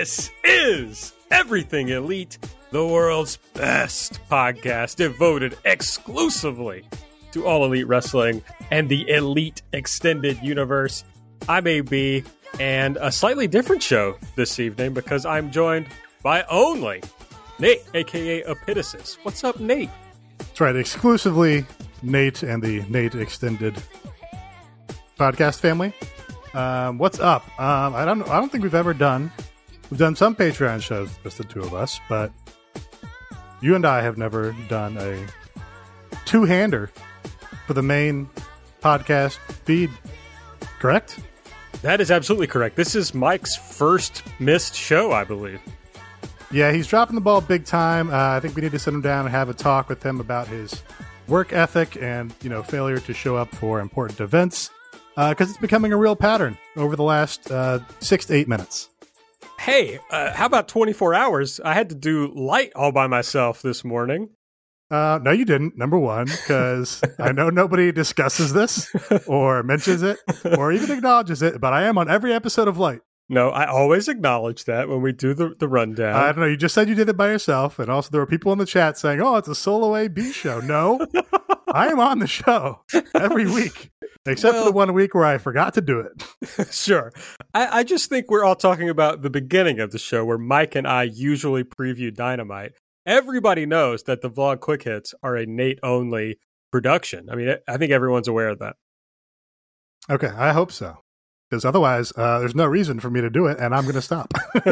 This is Everything Elite, the world's best podcast devoted exclusively to all elite wrestling and the elite extended universe. I'm AB, and a slightly different show this evening because I'm joined by only Nate, aka Epitasis. What's up, Nate? That's right, exclusively Nate and the Nate Extended podcast family. Um, what's up? Um, I don't. I don't think we've ever done. We've done some Patreon shows, just the two of us, but you and I have never done a two-hander for the main podcast feed. Correct? That is absolutely correct. This is Mike's first missed show, I believe. Yeah, he's dropping the ball big time. Uh, I think we need to sit him down and have a talk with him about his work ethic and you know failure to show up for important events because it's becoming a real pattern over the last uh, six to eight minutes. Hey, uh, how about 24 hours? I had to do light all by myself this morning. Uh, no, you didn't. Number one, because I know nobody discusses this or mentions it or even acknowledges it, but I am on every episode of Light. No, I always acknowledge that when we do the, the rundown. I don't know. You just said you did it by yourself, and also there were people in the chat saying, "Oh, it's a solo AB show." No, I am on the show every week, except Well- for the one week where I forgot to do it. sure. I, I just think we're all talking about the beginning of the show where Mike and I usually preview Dynamite. Everybody knows that the vlog quick hits are a Nate only production. I mean, I think everyone's aware of that. Okay, I hope so, because otherwise, uh, there's no reason for me to do it, and I'm going to stop.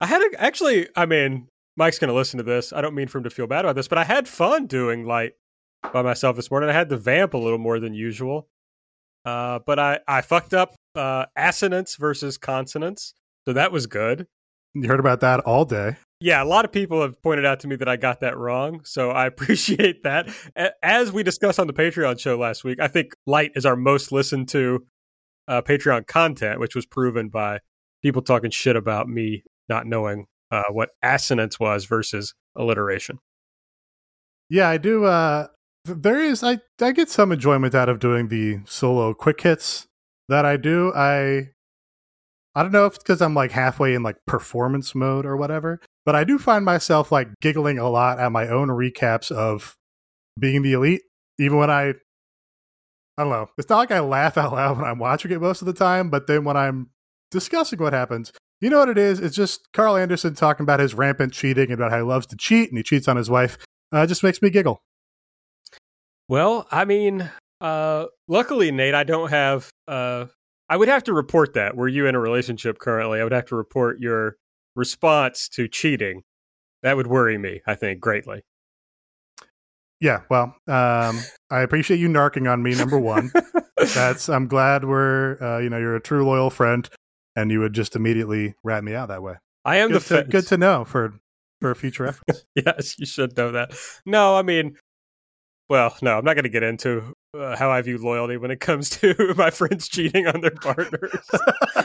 I had a, actually, I mean, Mike's going to listen to this. I don't mean for him to feel bad about this, but I had fun doing light by myself this morning. I had to vamp a little more than usual. Uh, but I, I fucked up uh, assonance versus consonants. So that was good. you heard about that all day. Yeah, a lot of people have pointed out to me that I got that wrong. So I appreciate that. As we discussed on the Patreon show last week, I think Light is our most listened to uh, Patreon content, which was proven by people talking shit about me not knowing uh, what assonance was versus alliteration. Yeah, I do. Uh, there is. I I get some enjoyment out of doing the solo quick hits that I do. I I don't know if it's because I'm like halfway in like performance mode or whatever, but I do find myself like giggling a lot at my own recaps of being the elite, even when I. I don't know. It's not like I laugh out loud when I'm watching it most of the time, but then when I'm discussing what happens, you know what it is? It's just Karl Anderson talking about his rampant cheating and about how he loves to cheat and he cheats on his wife. Uh, it just makes me giggle. Well, I mean, uh, luckily, Nate, I don't have. Uh, I would have to report that. Were you in a relationship currently? I would have to report your response to cheating. That would worry me, I think, greatly. Yeah, well, um, I appreciate you narking on me. Number one, that's I'm glad we're uh, you know you're a true loyal friend, and you would just immediately rat me out that way. I am Good, the to, good to know for for future reference. yes, you should know that. No, I mean, well, no, I'm not going to get into uh, how I view loyalty when it comes to my friends cheating on their partners.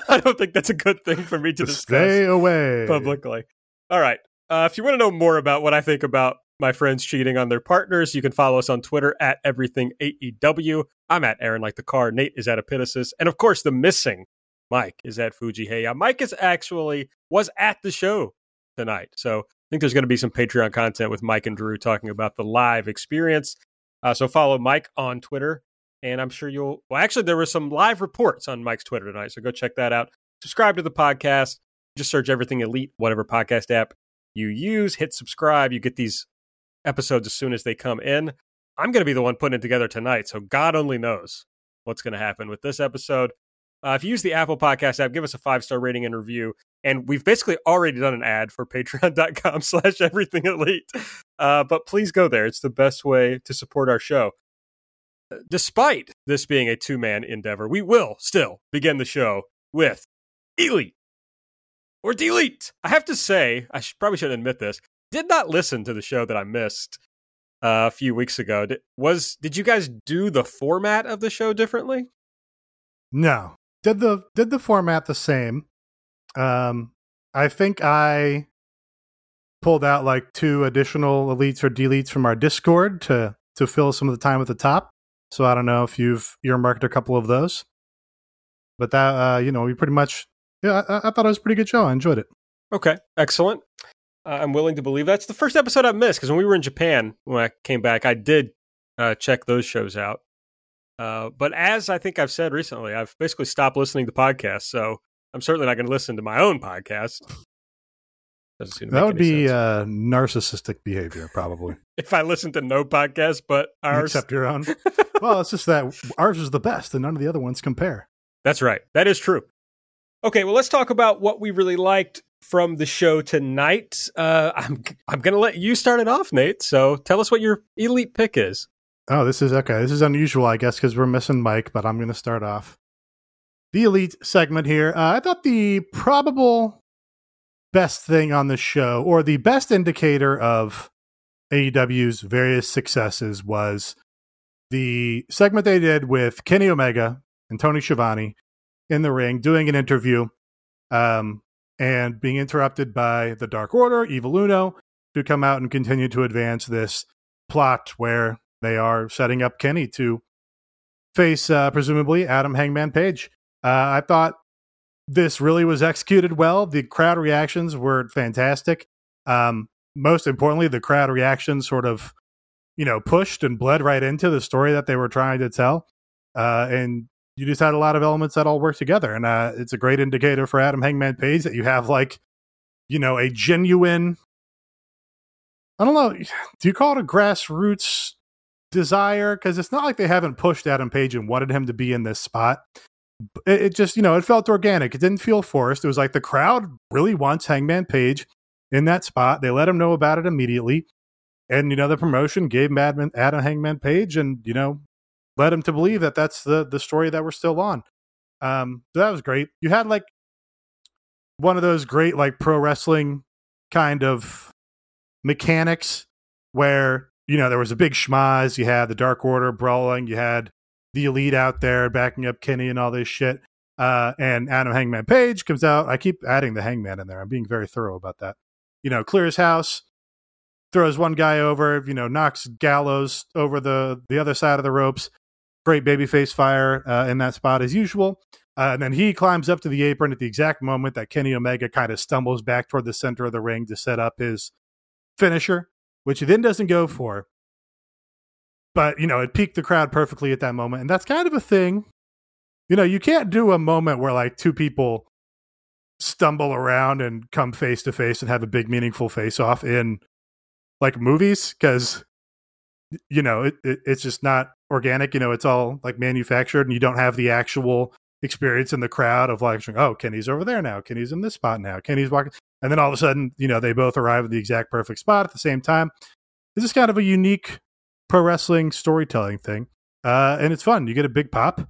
I don't think that's a good thing for me to Just discuss stay away. publicly. All right. Uh, if you want to know more about what I think about my friends cheating on their partners, you can follow us on Twitter at everything AEW. I'm at Aaron like the car. Nate is at Epitasis, and of course, the missing Mike is at Fuji Heya. Mike is actually was at the show tonight, so I think there's going to be some Patreon content with Mike and Drew talking about the live experience. Uh, so follow Mike on Twitter, and I'm sure you'll. Well, actually, there were some live reports on Mike's Twitter tonight, so go check that out. Subscribe to the podcast. Just search Everything Elite, whatever podcast app you use. Hit subscribe. You get these episodes as soon as they come in. I'm going to be the one putting it together tonight, so God only knows what's going to happen with this episode. Uh, if you use the Apple Podcast app, give us a five star rating and review. And we've basically already done an ad for patreon.com slash everything elite. Uh, but please go there. It's the best way to support our show. Despite this being a two man endeavor, we will still begin the show with elite or delete. I have to say, I should, probably shouldn't admit this. Did not listen to the show that I missed uh, a few weeks ago. Did, was did you guys do the format of the show differently? No, did the did the format the same. Um, I think I pulled out like two additional elites or deletes from our Discord to to fill some of the time at the top. So I don't know if you've earmarked a couple of those, but that uh, you know we pretty much yeah I, I thought it was a pretty good show. I enjoyed it. Okay, excellent. I'm willing to believe that's the first episode I missed because when we were in Japan when I came back, I did uh, check those shows out. Uh, but as I think I've said recently, I've basically stopped listening to podcasts, so I'm certainly not going to listen to my own podcast. that would be uh, narcissistic behavior, probably. if I listen to no podcast but ours, except your own. well, it's just that ours is the best, and none of the other ones compare. That's right. That is true. Okay, well, let's talk about what we really liked from the show tonight. Uh, I'm I'm going to let you start it off, Nate. So tell us what your elite pick is. Oh, this is okay. This is unusual, I guess, because we're missing Mike, but I'm going to start off the elite segment here. Uh, I thought the probable best thing on the show, or the best indicator of AEW's various successes, was the segment they did with Kenny Omega and Tony Schiavone in the ring doing an interview um, and being interrupted by the Dark Order, Evil Uno, to come out and continue to advance this plot where they are setting up Kenny to face uh, presumably Adam Hangman Page. Uh, I thought this really was executed well. The crowd reactions were fantastic. Um, most importantly, the crowd reactions sort of, you know, pushed and bled right into the story that they were trying to tell. Uh, and you just had a lot of elements that all work together. And uh, it's a great indicator for Adam Hangman Page that you have like, you know, a genuine, I don't know, do you call it a grassroots desire? Because it's not like they haven't pushed Adam Page and wanted him to be in this spot. It, it just, you know, it felt organic. It didn't feel forced. It was like the crowd really wants Hangman Page in that spot. They let him know about it immediately. And, you know, the promotion gave Madman, Adam Hangman Page and, you know, led him to believe that that's the the story that we're still on. Um, so that was great. You had like one of those great like pro wrestling kind of mechanics where you know there was a big schmozz. You had the Dark Order brawling. You had the Elite out there backing up Kenny and all this shit. Uh, and Adam Hangman Page comes out. I keep adding the Hangman in there. I'm being very thorough about that. You know, clears house, throws one guy over. You know, knocks Gallows over the the other side of the ropes, great babyface fire uh, in that spot as usual. Uh, and then he climbs up to the apron at the exact moment that Kenny Omega kind of stumbles back toward the center of the ring to set up his finisher, which he then doesn't go for. But, you know, it piqued the crowd perfectly at that moment. And that's kind of a thing. You know, you can't do a moment where like two people stumble around and come face to face and have a big, meaningful face off in like movies because, you know, it, it, it's just not organic. You know, it's all like manufactured, and you don't have the actual experience in the crowd of like, oh, Kenny's over there now. Kenny's in this spot now. Kenny's walking, and then all of a sudden, you know, they both arrive at the exact perfect spot at the same time. This is kind of a unique pro wrestling storytelling thing, uh, and it's fun. You get a big pop,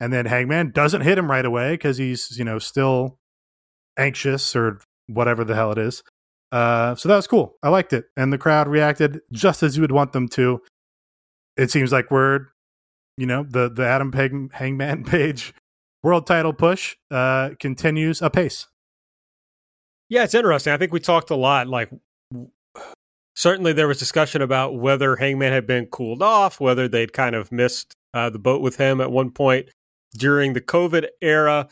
and then Hangman doesn't hit him right away because he's you know still anxious or whatever the hell it is. Uh, so that was cool. I liked it, and the crowd reacted just as you would want them to it seems like we're, you know, the the Adam Peg, Hangman Page world title push uh, continues apace. Yeah, it's interesting. I think we talked a lot. Like, certainly there was discussion about whether Hangman had been cooled off, whether they'd kind of missed uh, the boat with him at one point during the COVID era.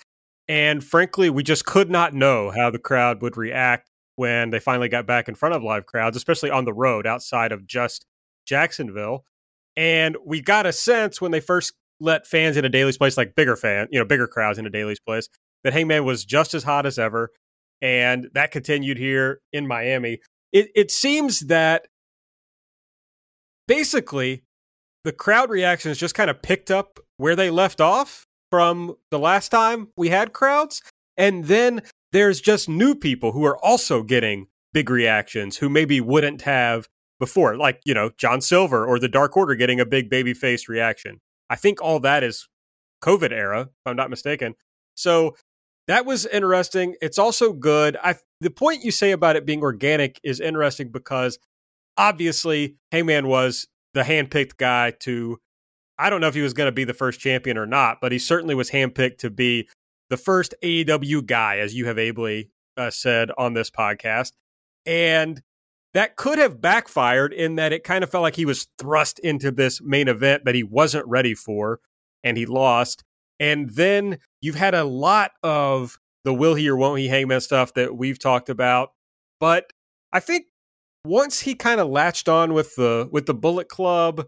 And frankly, we just could not know how the crowd would react when they finally got back in front of live crowds, especially on the road outside of just Jacksonville. And we got a sense when they first let fans in a Daily's place, like bigger fan, you know, bigger crowds in a Daily's place, that Hangman was just as hot as ever. And that continued here in Miami. It, it seems that basically the crowd reactions just kind of picked up where they left off from the last time we had crowds. And then there's just new people who are also getting big reactions who maybe wouldn't have before, like, you know, John Silver or the Dark Order getting a big baby face reaction. I think all that is COVID era, if I'm not mistaken. So that was interesting. It's also good. I the point you say about it being organic is interesting because obviously Hangman was the handpicked guy to. I don't know if he was going to be the first champion or not, but he certainly was handpicked to be the first AEW guy, as you have ably uh, said on this podcast. And that could have backfired in that it kind of felt like he was thrust into this main event that he wasn't ready for and he lost. And then you've had a lot of the will he or won't he hangman stuff that we've talked about. But I think once he kind of latched on with the with the Bullet Club,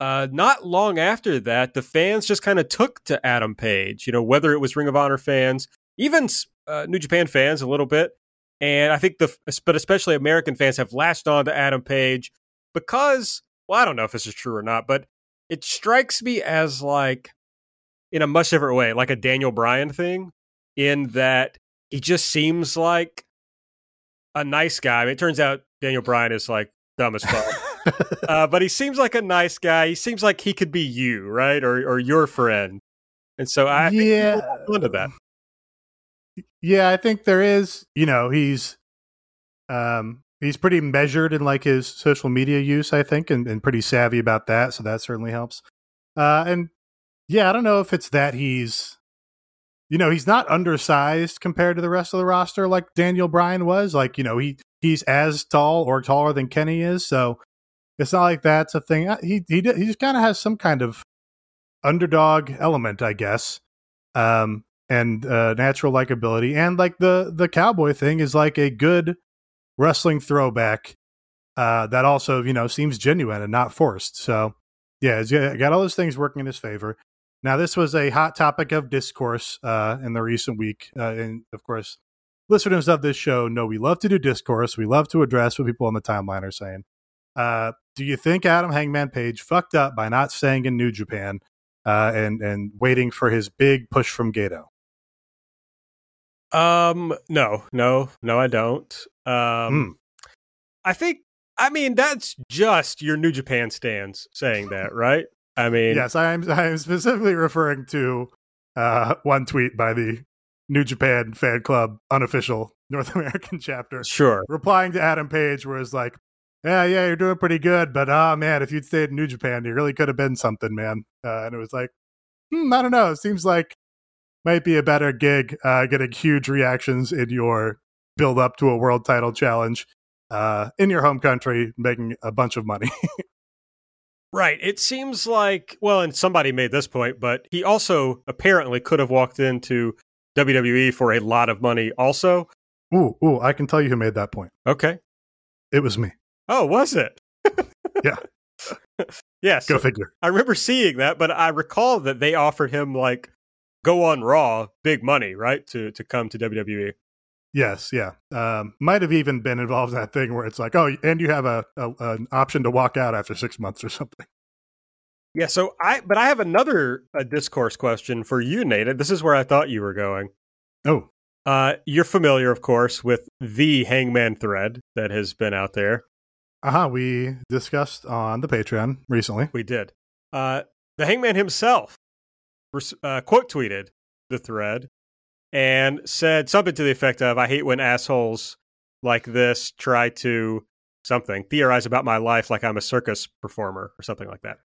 uh, not long after that, the fans just kind of took to Adam Page. You know, whether it was Ring of Honor fans, even uh, New Japan fans, a little bit, and I think the but especially American fans have latched on to Adam Page because well, I don't know if this is true or not, but it strikes me as like in a much different way, like a Daniel Bryan thing, in that he just seems like a nice guy. I mean, it turns out Daniel Bryan is like dumb as fuck. uh, but he seems like a nice guy. He seems like he could be you, right? Or or your friend. And so I yeah into that. Yeah, I think there is. You know, he's um he's pretty measured in like his social media use, I think, and, and pretty savvy about that. So that certainly helps. Uh, and yeah, I don't know if it's that he's, you know, he's not undersized compared to the rest of the roster like Daniel Bryan was. Like, you know, he he's as tall or taller than Kenny is, so it's not like that's a thing. Uh, he he he just kind of has some kind of underdog element, I guess, um, and uh, natural likability, and like the the cowboy thing is like a good wrestling throwback uh, that also you know seems genuine and not forced. So yeah, he's got all those things working in his favor. Now, this was a hot topic of discourse uh, in the recent week. Uh, and of course, listeners of this show know we love to do discourse. We love to address what people on the timeline are saying. Uh, do you think Adam Hangman Page fucked up by not staying in New Japan uh, and and waiting for his big push from Gedo? Um, no, no, no, I don't. Um, mm. I think, I mean, that's just your New Japan stands saying that, right? I mean, yes, I am. I am specifically referring to uh, one tweet by the New Japan Fan Club unofficial North American chapter. Sure, replying to Adam Page, where it's like, "Yeah, yeah, you're doing pretty good, but oh man, if you'd stayed in New Japan, you really could have been something, man." Uh, and it was like, hmm, I don't know. It seems like might be a better gig, uh, getting huge reactions in your build up to a world title challenge uh, in your home country, making a bunch of money. Right. It seems like, well, and somebody made this point, but he also apparently could have walked into WWE for a lot of money also. Ooh, ooh, I can tell you who made that point. Okay. It was me. Oh, was it? yeah. yes. Go figure. I remember seeing that, but I recall that they offered him like go on Raw, big money, right? To to come to WWE. Yes, yeah. Um, might have even been involved in that thing where it's like, oh, and you have a, a, an option to walk out after six months or something. Yeah. So I, but I have another a discourse question for you, Nate. This is where I thought you were going. Oh, uh, you're familiar, of course, with the Hangman thread that has been out there. Uh huh. We discussed on the Patreon recently. We did. Uh, the Hangman himself uh, quote tweeted the thread and said something to the effect of, I hate when assholes like this try to something, theorize about my life like I'm a circus performer or something like that.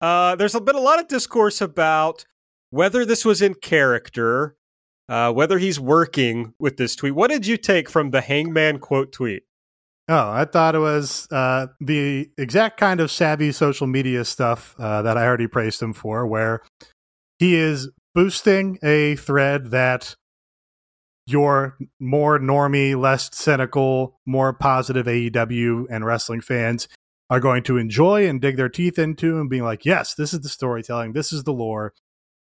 Uh, there's been a lot of discourse about whether this was in character, uh, whether he's working with this tweet. What did you take from the Hangman quote tweet? Oh, I thought it was uh, the exact kind of savvy social media stuff uh, that I already praised him for, where he is boosting a thread that your more normie, less cynical, more positive AEW and wrestling fans are going to enjoy and dig their teeth into and being like, yes, this is the storytelling, this is the lore,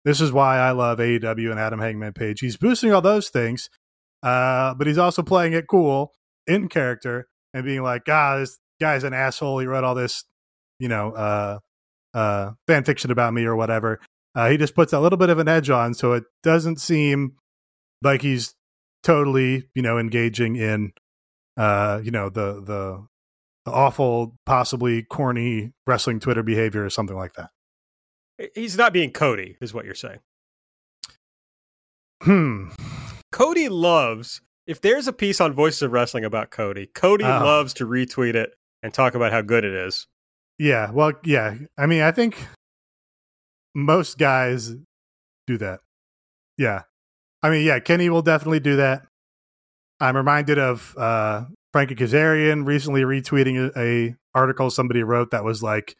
this is why I love AEW and Adam Hangman Page. He's boosting all those things, uh, but he's also playing it cool in character and being like, ah, this guy's an asshole. He wrote all this, you know, uh, uh, fan fiction about me or whatever. Uh, he just puts a little bit of an edge on, so it doesn't seem like he's totally, you know, engaging in, uh, you know, the the, the awful, possibly corny wrestling Twitter behavior or something like that. He's not being Cody, is what you're saying. Hmm. Cody loves if there's a piece on Voices of Wrestling about Cody, Cody Oh. loves to retweet it and talk about how good it is. Yeah, well, yeah. I mean, I think most guys do that. Yeah. I mean, yeah, Kenny will definitely do that. I'm reminded of uh Frankie Kazarian recently retweeting a, a article somebody wrote that was like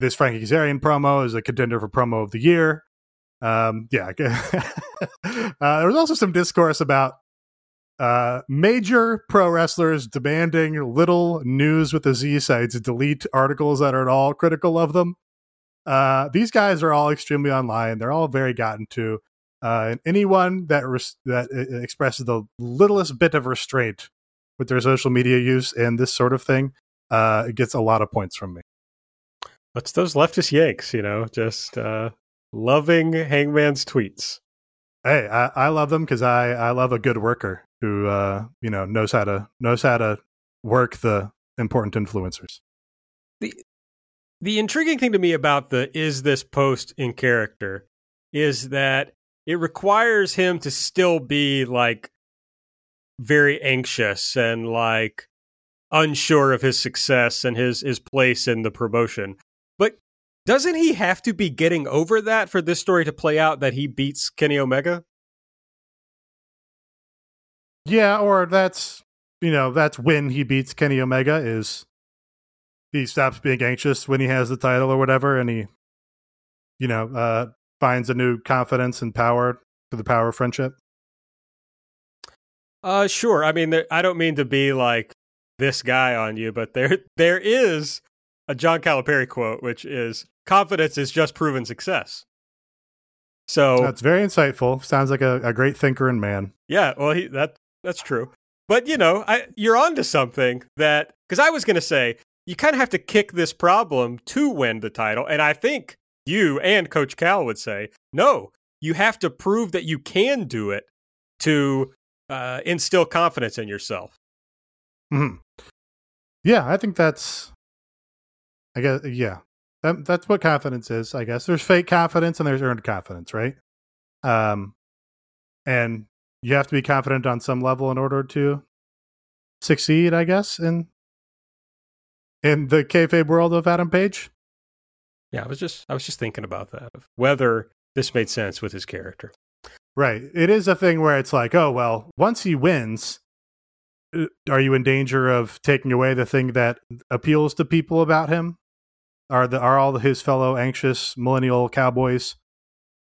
this Frankie Kazarian promo is a contender for promo of the year. Um, yeah. uh, there was also some discourse about uh, major pro wrestlers demanding little news with the Z sites delete articles that are at all critical of them. Uh, these guys are all extremely online. They're all very gotten to. Uh, and anyone that res- that expresses the littlest bit of restraint with their social media use and this sort of thing uh, gets a lot of points from me. That's those leftist yanks, you know, just uh, loving Hangman's tweets. Hey, I, I love them because I, I love a good worker who uh, you know knows how to knows how to work the important influencers. The intriguing thing to me about the is this post in character is that it requires him to still be like very anxious and like unsure of his success and his his place in the promotion. But doesn't he have to be getting over that for this story to play out that he beats Kenny Omega? Yeah, or that's you know that's when he beats Kenny Omega is he stops being anxious when he has the title or whatever, and he you know uh, finds a new confidence and power to the power of friendship. Uh sure. I mean there, I don't mean to be like this guy on you, but there there is a John Calipari quote which is confidence is just proven success. So That's very insightful. Sounds like a, a great thinker and man. Yeah, well, he, that that's true. But you know, I, you're onto something that because I was going to say you kind of have to kick this problem to win the title, and I think you and Coach Cal would say no. You have to prove that you can do it to uh, instill confidence in yourself. Mhm. Yeah, I think that's. I guess yeah, that, that's what confidence is. I guess there's fake confidence and there's earned confidence, right? Um, and you have to be confident on some level in order to succeed. I guess in in the kayfabe world of Adam Page. Yeah, I was just I was just thinking about that of whether this made sense with his character. Right. It is a thing where it's like, oh well, once he wins, uh, are you in danger of taking away the thing that appeals to people about him? Are the are all his fellow anxious millennial cowboys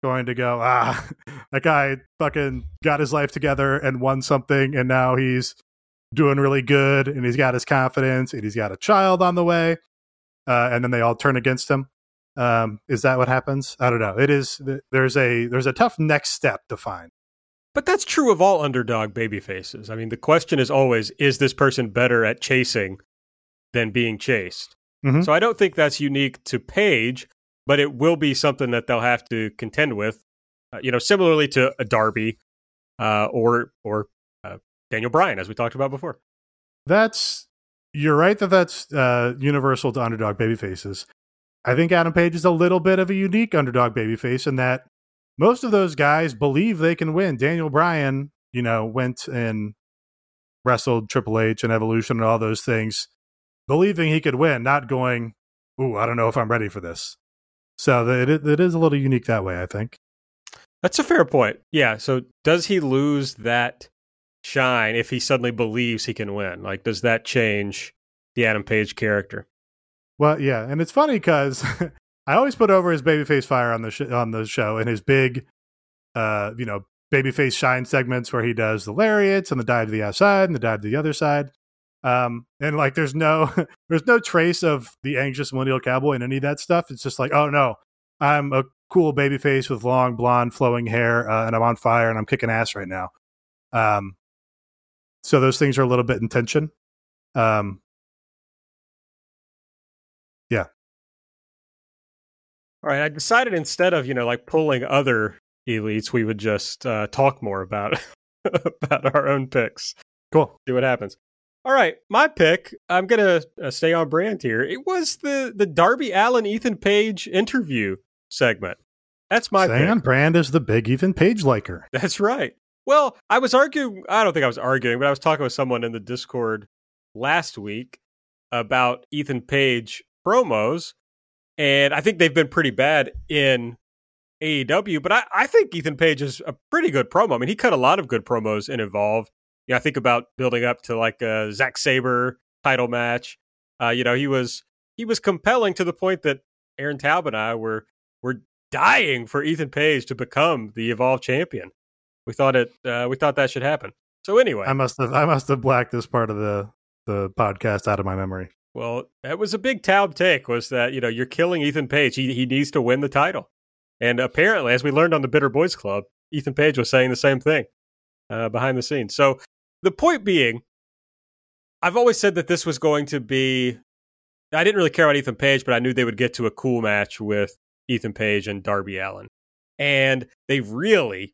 going to go, ah, that guy fucking got his life together and won something, and now he's doing really good, and he's got his confidence, and he's got a child on the way, uh, and then they all turn against him. Um, is that what happens? I don't know. It is. There's a there's a tough next step to find. But that's true of all underdog baby faces. I mean, the question is always is this person better at chasing than being chased? Mhm. So I don't think that's unique to Page, but it will be something that they'll have to contend with. Uh, you know, similarly to a Darby uh, or or Daniel Bryan, as we talked about before. That's you're right that that's uh, universal to underdog baby faces. I think Adam Page is a little bit of a unique underdog babyface in that most of those guys believe they can win. Daniel Bryan, you know, went and wrestled Triple H and Evolution and all those things, believing he could win, not going, "Ooh, I don't know if I'm ready for this." So it it is a little unique that way, I think. That's a fair point. Yeah. So does he lose that shine if he suddenly believes he can win? Like, does that change the Adam Page character? Well, yeah, and it's funny because I always put over his babyface fire on the sh- on the show and his big, uh, you know, babyface shine segments where he does the lariats and the dive to the outside and the dive to the other side. Um, and like, there's no, there's no trace of the anxious millennial cowboy in any of that stuff. It's just like, oh no, I'm a cool babyface with long blonde flowing hair, uh, and I'm on fire and I'm kicking ass right now. Um, so those things are a little bit in tension. Um, All right, I decided instead of you know like pulling other elites, we would just uh, talk more about about our own picks. cool. See what happens. All right, my pick. I'm gonna uh, stay on brand here. It was the the Darby Allin Ethan Page interview segment. That's my on pick. brand is the big Ethan Page liker. That's right. Well, I was arguing. I don't think I was arguing, but I was talking with someone in the Discord last week about Ethan Page promos, and I think they've been pretty bad in AEW. But I, I think Ethan Page is a pretty good promo. I mean, he cut a lot of good promos in Evolve. You know, I think about building up to like a Zack Sabre title match. Uh, you know, he was he was compelling to the point that Aaron Taub and I were were dying for Ethan Page to become the Evolve champion. We thought it. Uh, we thought that should happen. So anyway, I must have I must have blacked this part of the the podcast out of my memory. Well, that was a big Taub take. Was that you know you're killing Ethan Page? He he needs to win the title, and apparently, as we learned on the Bitter Boys Club, Ethan Page was saying the same thing uh, behind the scenes. So the point being, I've always said that this was going to be. I didn't really care about Ethan Page, but I knew they would get to a cool match with Ethan Page and Darby Allin, and they really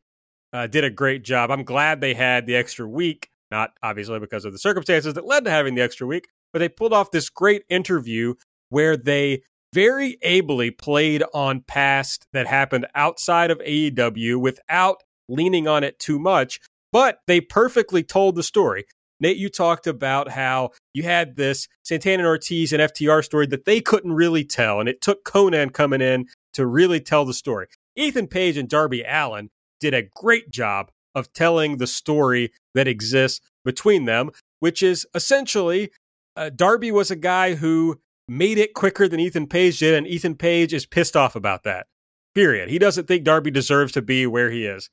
uh, did a great job. I'm glad they had the extra week, not obviously because of the circumstances that led to having the extra week, but they pulled off this great interview where they very ably played on past that happened outside of AEW without leaning on it too much, but they perfectly told the story. Nate, you talked about how you had this Santana and Ortiz and FTR story that they couldn't really tell, and it took Konnan coming in to really tell the story. Ethan Page and Darby Allin did a great job of telling the story that exists between them, which is essentially uh, Darby was a guy who made it quicker than Ethan Page did, and Ethan Page is pissed off about that. Period. He doesn't think Darby deserves to be where he is.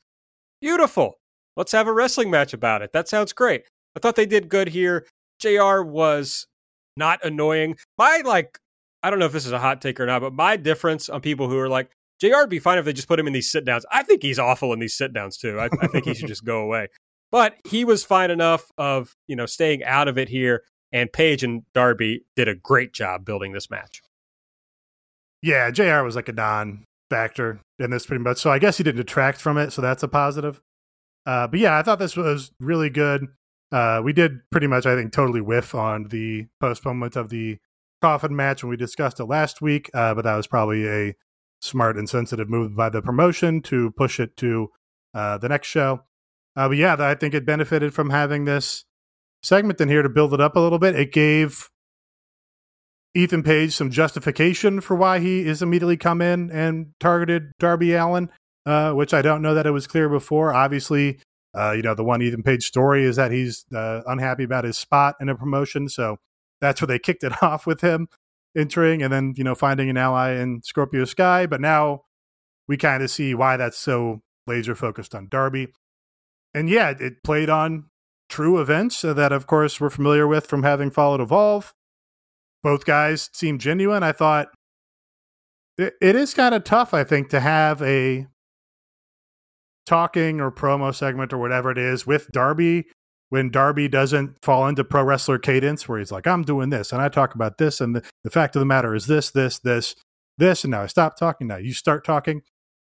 Beautiful. Let's have a wrestling match about it. That sounds great. I thought they did good here. JR was not annoying. My like I don't know if this is a hot take or not, but my difference on people who are like, JR would be fine if they just put him in these sit downs. I think he's awful in these sit downs too. I, I think he should just go away. But he was fine enough of, you know, staying out of it here. And Page and Darby did a great job building this match. Yeah, JR was like a non factor in this pretty much. So I guess he didn't detract from it. So that's a positive. Uh, but yeah, I thought this was really good. Uh, we did pretty much, I think, totally whiff on the postponement of the coffin match when we discussed it last week. Uh, but that was probably a smart and sensitive move by the promotion to push it to uh, the next show. Uh, but yeah, I think it benefited from having this segment in here to build it up a little bit. It gave Ethan Page some justification for why he is immediately come in and targeted Darby Allin, uh, which I don't know that it was clear before. Obviously, uh, you know, the one Ethan Page story is that he's uh, unhappy about his spot in a promotion. So that's where they kicked it off with him entering and then, you know, finding an ally in Scorpio Sky. But now we kind of see why that's so laser focused on Darby. And yeah, it played on true events that, of course, we're familiar with from having followed Evolve. Both guys seemed genuine. I thought it, it is kind of tough, I think, to have a talking or promo segment or whatever it is with Darby when Darby doesn't fall into pro wrestler cadence where he's like, I'm doing this and I talk about this. And the, the fact of the matter is this, this, this, this. And now I stop talking. Now you start talking.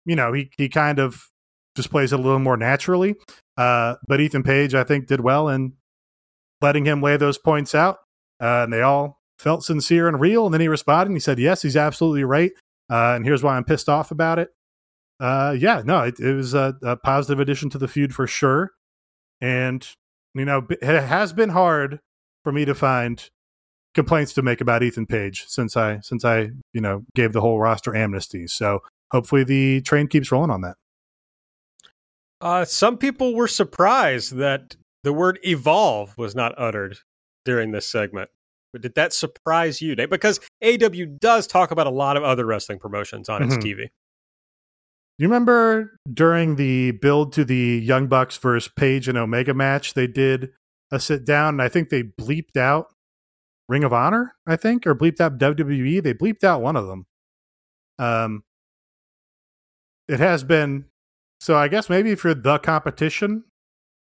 You know, he, he kind of displays it a little more naturally. Uh, but Ethan Page, I think, did well in letting him lay those points out. Uh, and they all felt sincere and real. And then he responded and he said, Yes, he's absolutely right. Uh, and here's why I'm pissed off about it. Uh, yeah, no, it, it was a, a positive addition to the feud for sure. And you know, it has been hard for me to find complaints to make about Ethan Page since I since I you know gave the whole roster amnesty. So hopefully the train keeps rolling on that. Uh, some people were surprised that the word evolve was not uttered during this segment. But did that surprise you? Because AW does talk about a lot of other wrestling promotions on mm-hmm. its TV. You remember during the build to the Young Bucks versus Page and Omega match, they did a sit down, and I think they bleeped out Ring of Honor, I think, or bleeped out WWE. They bleeped out one of them. Um, it has been so. I guess maybe if you're the competition,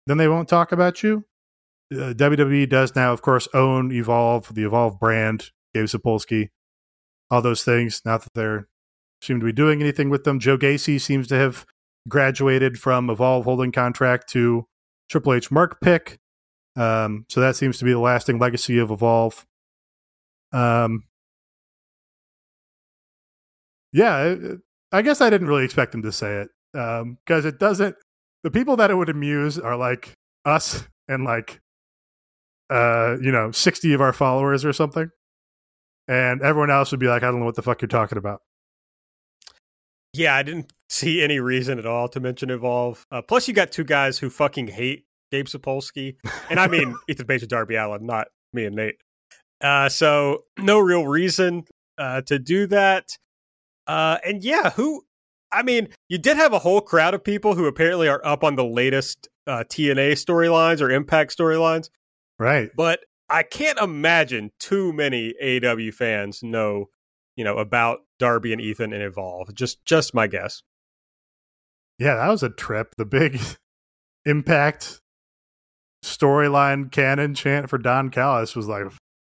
then they won't talk about you. Uh, WWE does now, of course, own Evolve, the Evolve brand, Gabe Sapolsky, all those things. Not that they're seem to be doing anything with them. Joe Gacy seems to have graduated from Evolve holding contract to Triple H Mark pick. Um, so that seems to be the lasting legacy of Evolve. Um, yeah, I guess I didn't really expect him to say it because um, it doesn't. the people that it would amuse are like us and like uh you know 60 of our followers or something and everyone else would be like i don't know what the fuck you're talking about Yeah, I didn't see any reason at all to mention Evolve. Uh, plus, you got two guys who fucking hate Gabe Sapolsky, and I mean Ethan Page and Darby Allin, not me and Nate. Uh, so no real reason uh, to do that. Uh, and yeah, who? I mean, you did have a whole crowd of people who apparently are up on the latest uh, TNA storylines or Impact storylines, right but I can't imagine too many AEW fans know, you know, about Darby and Ethan and Evolve. Just, just my guess. yeah that was a trip the big impact storyline canon chant for don callis was like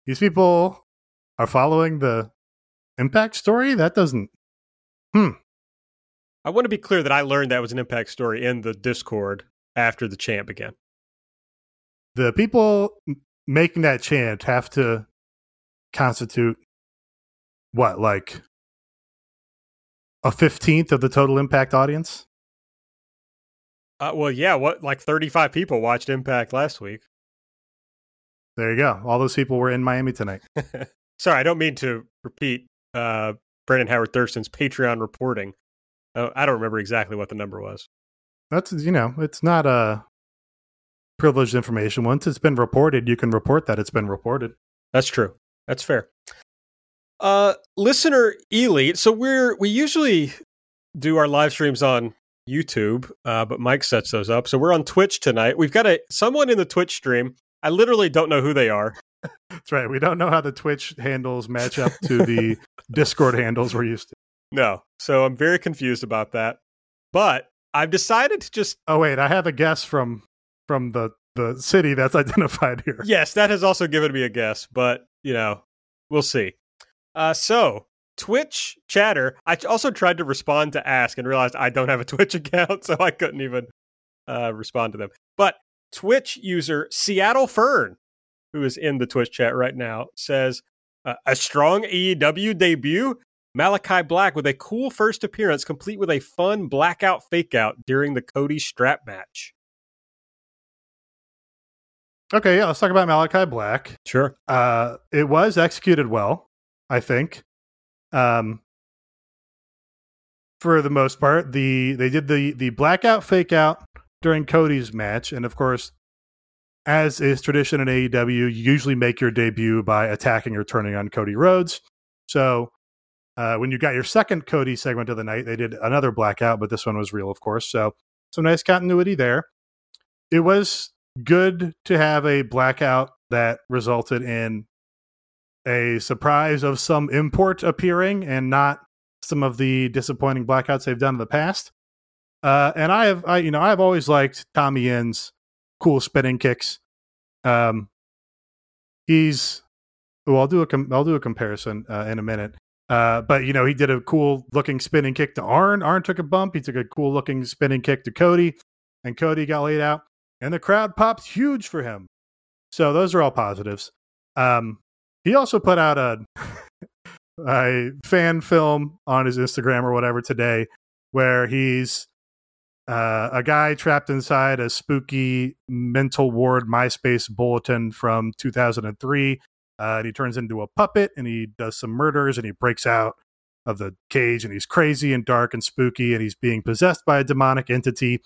these people are following the impact story that doesn't Hmm. I want to be clear that I learned that was an Impact story in the Discord after the chant began. the people making that chant have to constitute what like a 15th of the total impact audience Uh, well, yeah, what like 35 people watched Impact last week. there you go all those people were in miami tonight Sorry, I don't mean to repeat uh, Brandon Howard Thurston's Patreon reporting. Uh, I don't remember exactly what the number was. that's you know it's not a privileged information once it's been reported you can report that it's been reported That's true. That's fair. Uh, listener Elite. So we're we usually do our live streams on YouTube, uh, but Mike sets those up. So we're on Twitch tonight. We've got a someone in the Twitch stream. I literally don't know who they are. that's right we don't know how the twitch handles match up to the discord handles we're used to No, so I'm very confused about that. But I've decided to just oh wait i have a guess from from the the city that's identified here yes, that has also given me a guess, but you know, we'll see. Uh, so Twitch chatter. I also tried to respond to ask and realized I don't have a Twitch account, so I couldn't even uh, respond to them. But Twitch user Seattle Fern, who is in the Twitch chat right now, says uh, a strong AEW debut. Malakai Black with a cool first appearance, complete with a fun blackout fakeout during the Cody strap match. okay yeah let's talk about malakai black Sure. uh it was executed well i think. Um for the most part the they did the the blackout fake out during cody's match and of course as is tradition in aew you usually make your debut by attacking or turning on cody rhodes. So uh, when you got your second cody segment of the night they did another blackout but this one was real of course. So some nice continuity there. It was good to have a blackout that resulted in a surprise of some import appearing and not some of the disappointing blackouts they've done in the past. Uh, and I have, I you know, I've always liked Tommy End's cool spinning kicks. Um, he's, well, I'll do a, com- I'll do a comparison uh, in a minute. Uh, but you know, he did a cool looking spinning kick to Arn. Arn took a bump. He took a cool looking spinning kick to Cody, and Cody got laid out, and the crowd popped huge for him. So those are all positives. Um, he also put out a a fan film on his Instagram or whatever today, where he's uh, a guy trapped inside a spooky mental ward MySpace bulletin from 2003. Uh, and he turns into a puppet and he does some murders and he breaks out of the cage and he's crazy and dark and spooky and he's being possessed by a demonic entity.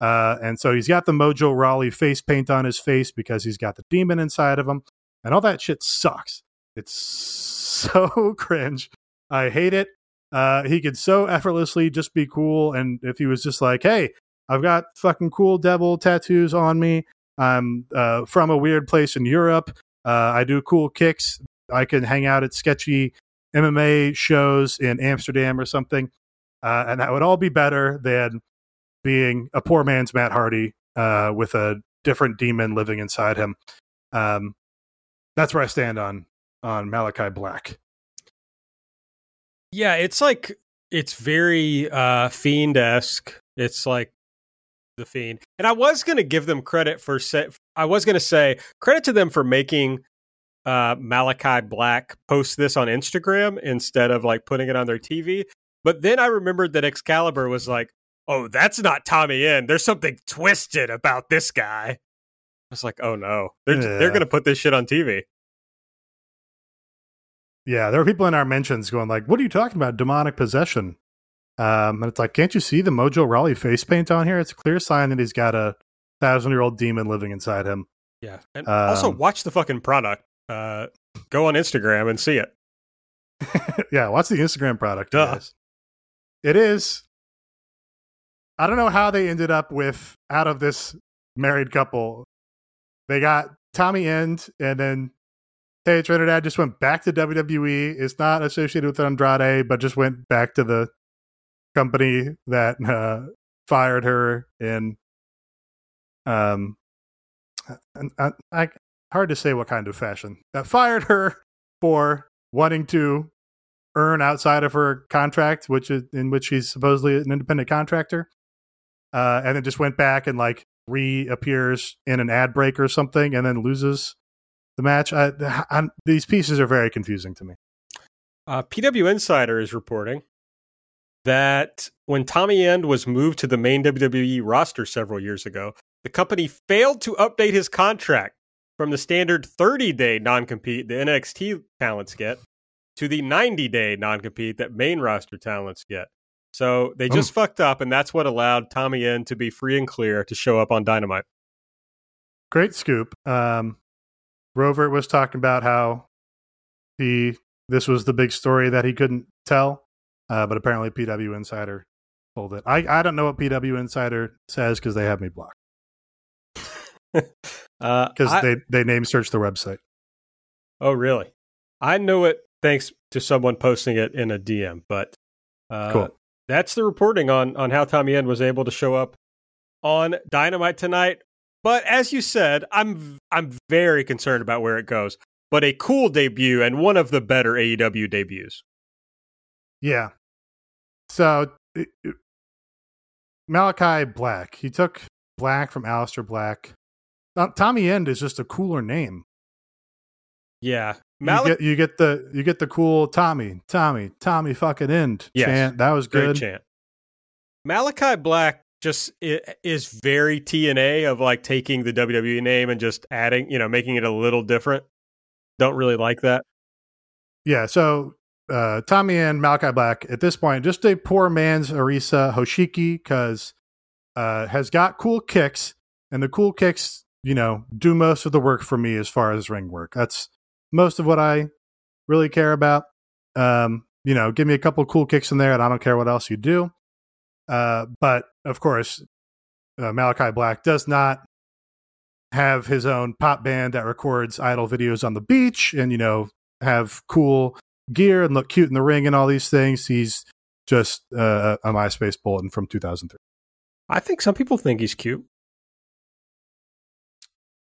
Uh, and so he's got the Mojo Rawley face paint on his face because he's got the demon inside of him. And all that shit sucks. It's so cringe. I hate it. Uh, he could so effortlessly just be cool. And if he was just like, hey, I've got fucking cool devil tattoos on me. I'm uh, from a weird place in Europe. Uh, I do cool kicks. I can hang out at sketchy MMA shows in Amsterdam or something. Uh, and that would all be better than being a poor man's Matt Hardy uh, with a different demon living inside him. Um, that's where I stand on on Malakai Black. Yeah, it's like it's very uh fiend esque. It's like the fiend, and I was to give them credit for say, I was to say credit to them for making uh Malakai Black post this on Instagram instead of like putting it on their TV. But then I remembered that Excalibur was like, oh, that's not Tommy End. There's something twisted about this guy. Was like, oh no, they're Yeah. they're gonna put this shit on TV. Yeah, there were people in our mentions going like, "What are you talking about? Demonic possession?" Um, and it's like, can't you see the Mojo Rawley face paint on here? It's a clear sign that he's got a thousand year old demon living inside him. Yeah, and also Um, watch the fucking product. Uh, go on Instagram and see it. yeah, watch the Instagram product. Duh. It is. I don't know how they ended up with out of this married couple. They got Tommy End, and then Thea Trinidad just went back to WWE. Is not associated with Andrade, but just went back to the company that uh, fired her in. Um, I, I hard to say what kind of fashion that fired her for wanting to earn outside of her contract, which is in which she's supposedly an independent contractor, uh, and then just went back and like reappears in an ad break or something, and then loses the match. I, I, these pieces are very confusing to me. Uh, PW Insider is reporting that when Tommy End was moved to the main WWE roster several years ago, the company failed to update his contract from the standard 30 day non compete the NXT talents get to the 90 day non compete that main roster talents get. So they just fucked up, and that's what allowed Tommy End to be free and clear to show up on Dynamite. Great scoop. Um, Rover was talking about how he this was the big story that he couldn't tell, uh, but apparently PW Insider told it. I I don't know what PW Insider says because they have me blocked Uh, because I- they they name search the website. Oh, really? I know it thanks to someone posting it in a DM, but uh, Cool. That's the reporting on on how Tommy End was able to show up on Dynamite tonight. But as you said, I'm I'm very concerned about where it goes. But a cool debut and one of the better AEW debuts. Yeah. So it- it- Malakai Black. He took Black from Aleister Black. Tommy End is just a cooler name. Yeah, you get you get the you get the cool Tommy, Tommy, Tommy fucking end Yes. chant. That was great chant. Malakai Black just is very TNA of like taking the WWE name and just adding, you know, making it a little different. Don't really like that. Yeah, so uh, Tommy and Malakai Black at this point, just a poor man's Arisa Hoshiki because uh, has got cool kicks, and the cool kicks, you know, do most of the work for me as far as ring work. That's most of what I really care about. Um, you know, give me a couple cool kicks in there, and I don't care what else you do. Uh, but of course, uh, Malakai Black does not have his own pop band that records idol videos on the beach and you know have cool gear and look cute in the ring and all these things he's just uh, a myspace bulletin from 2003 I think some people think he's cute.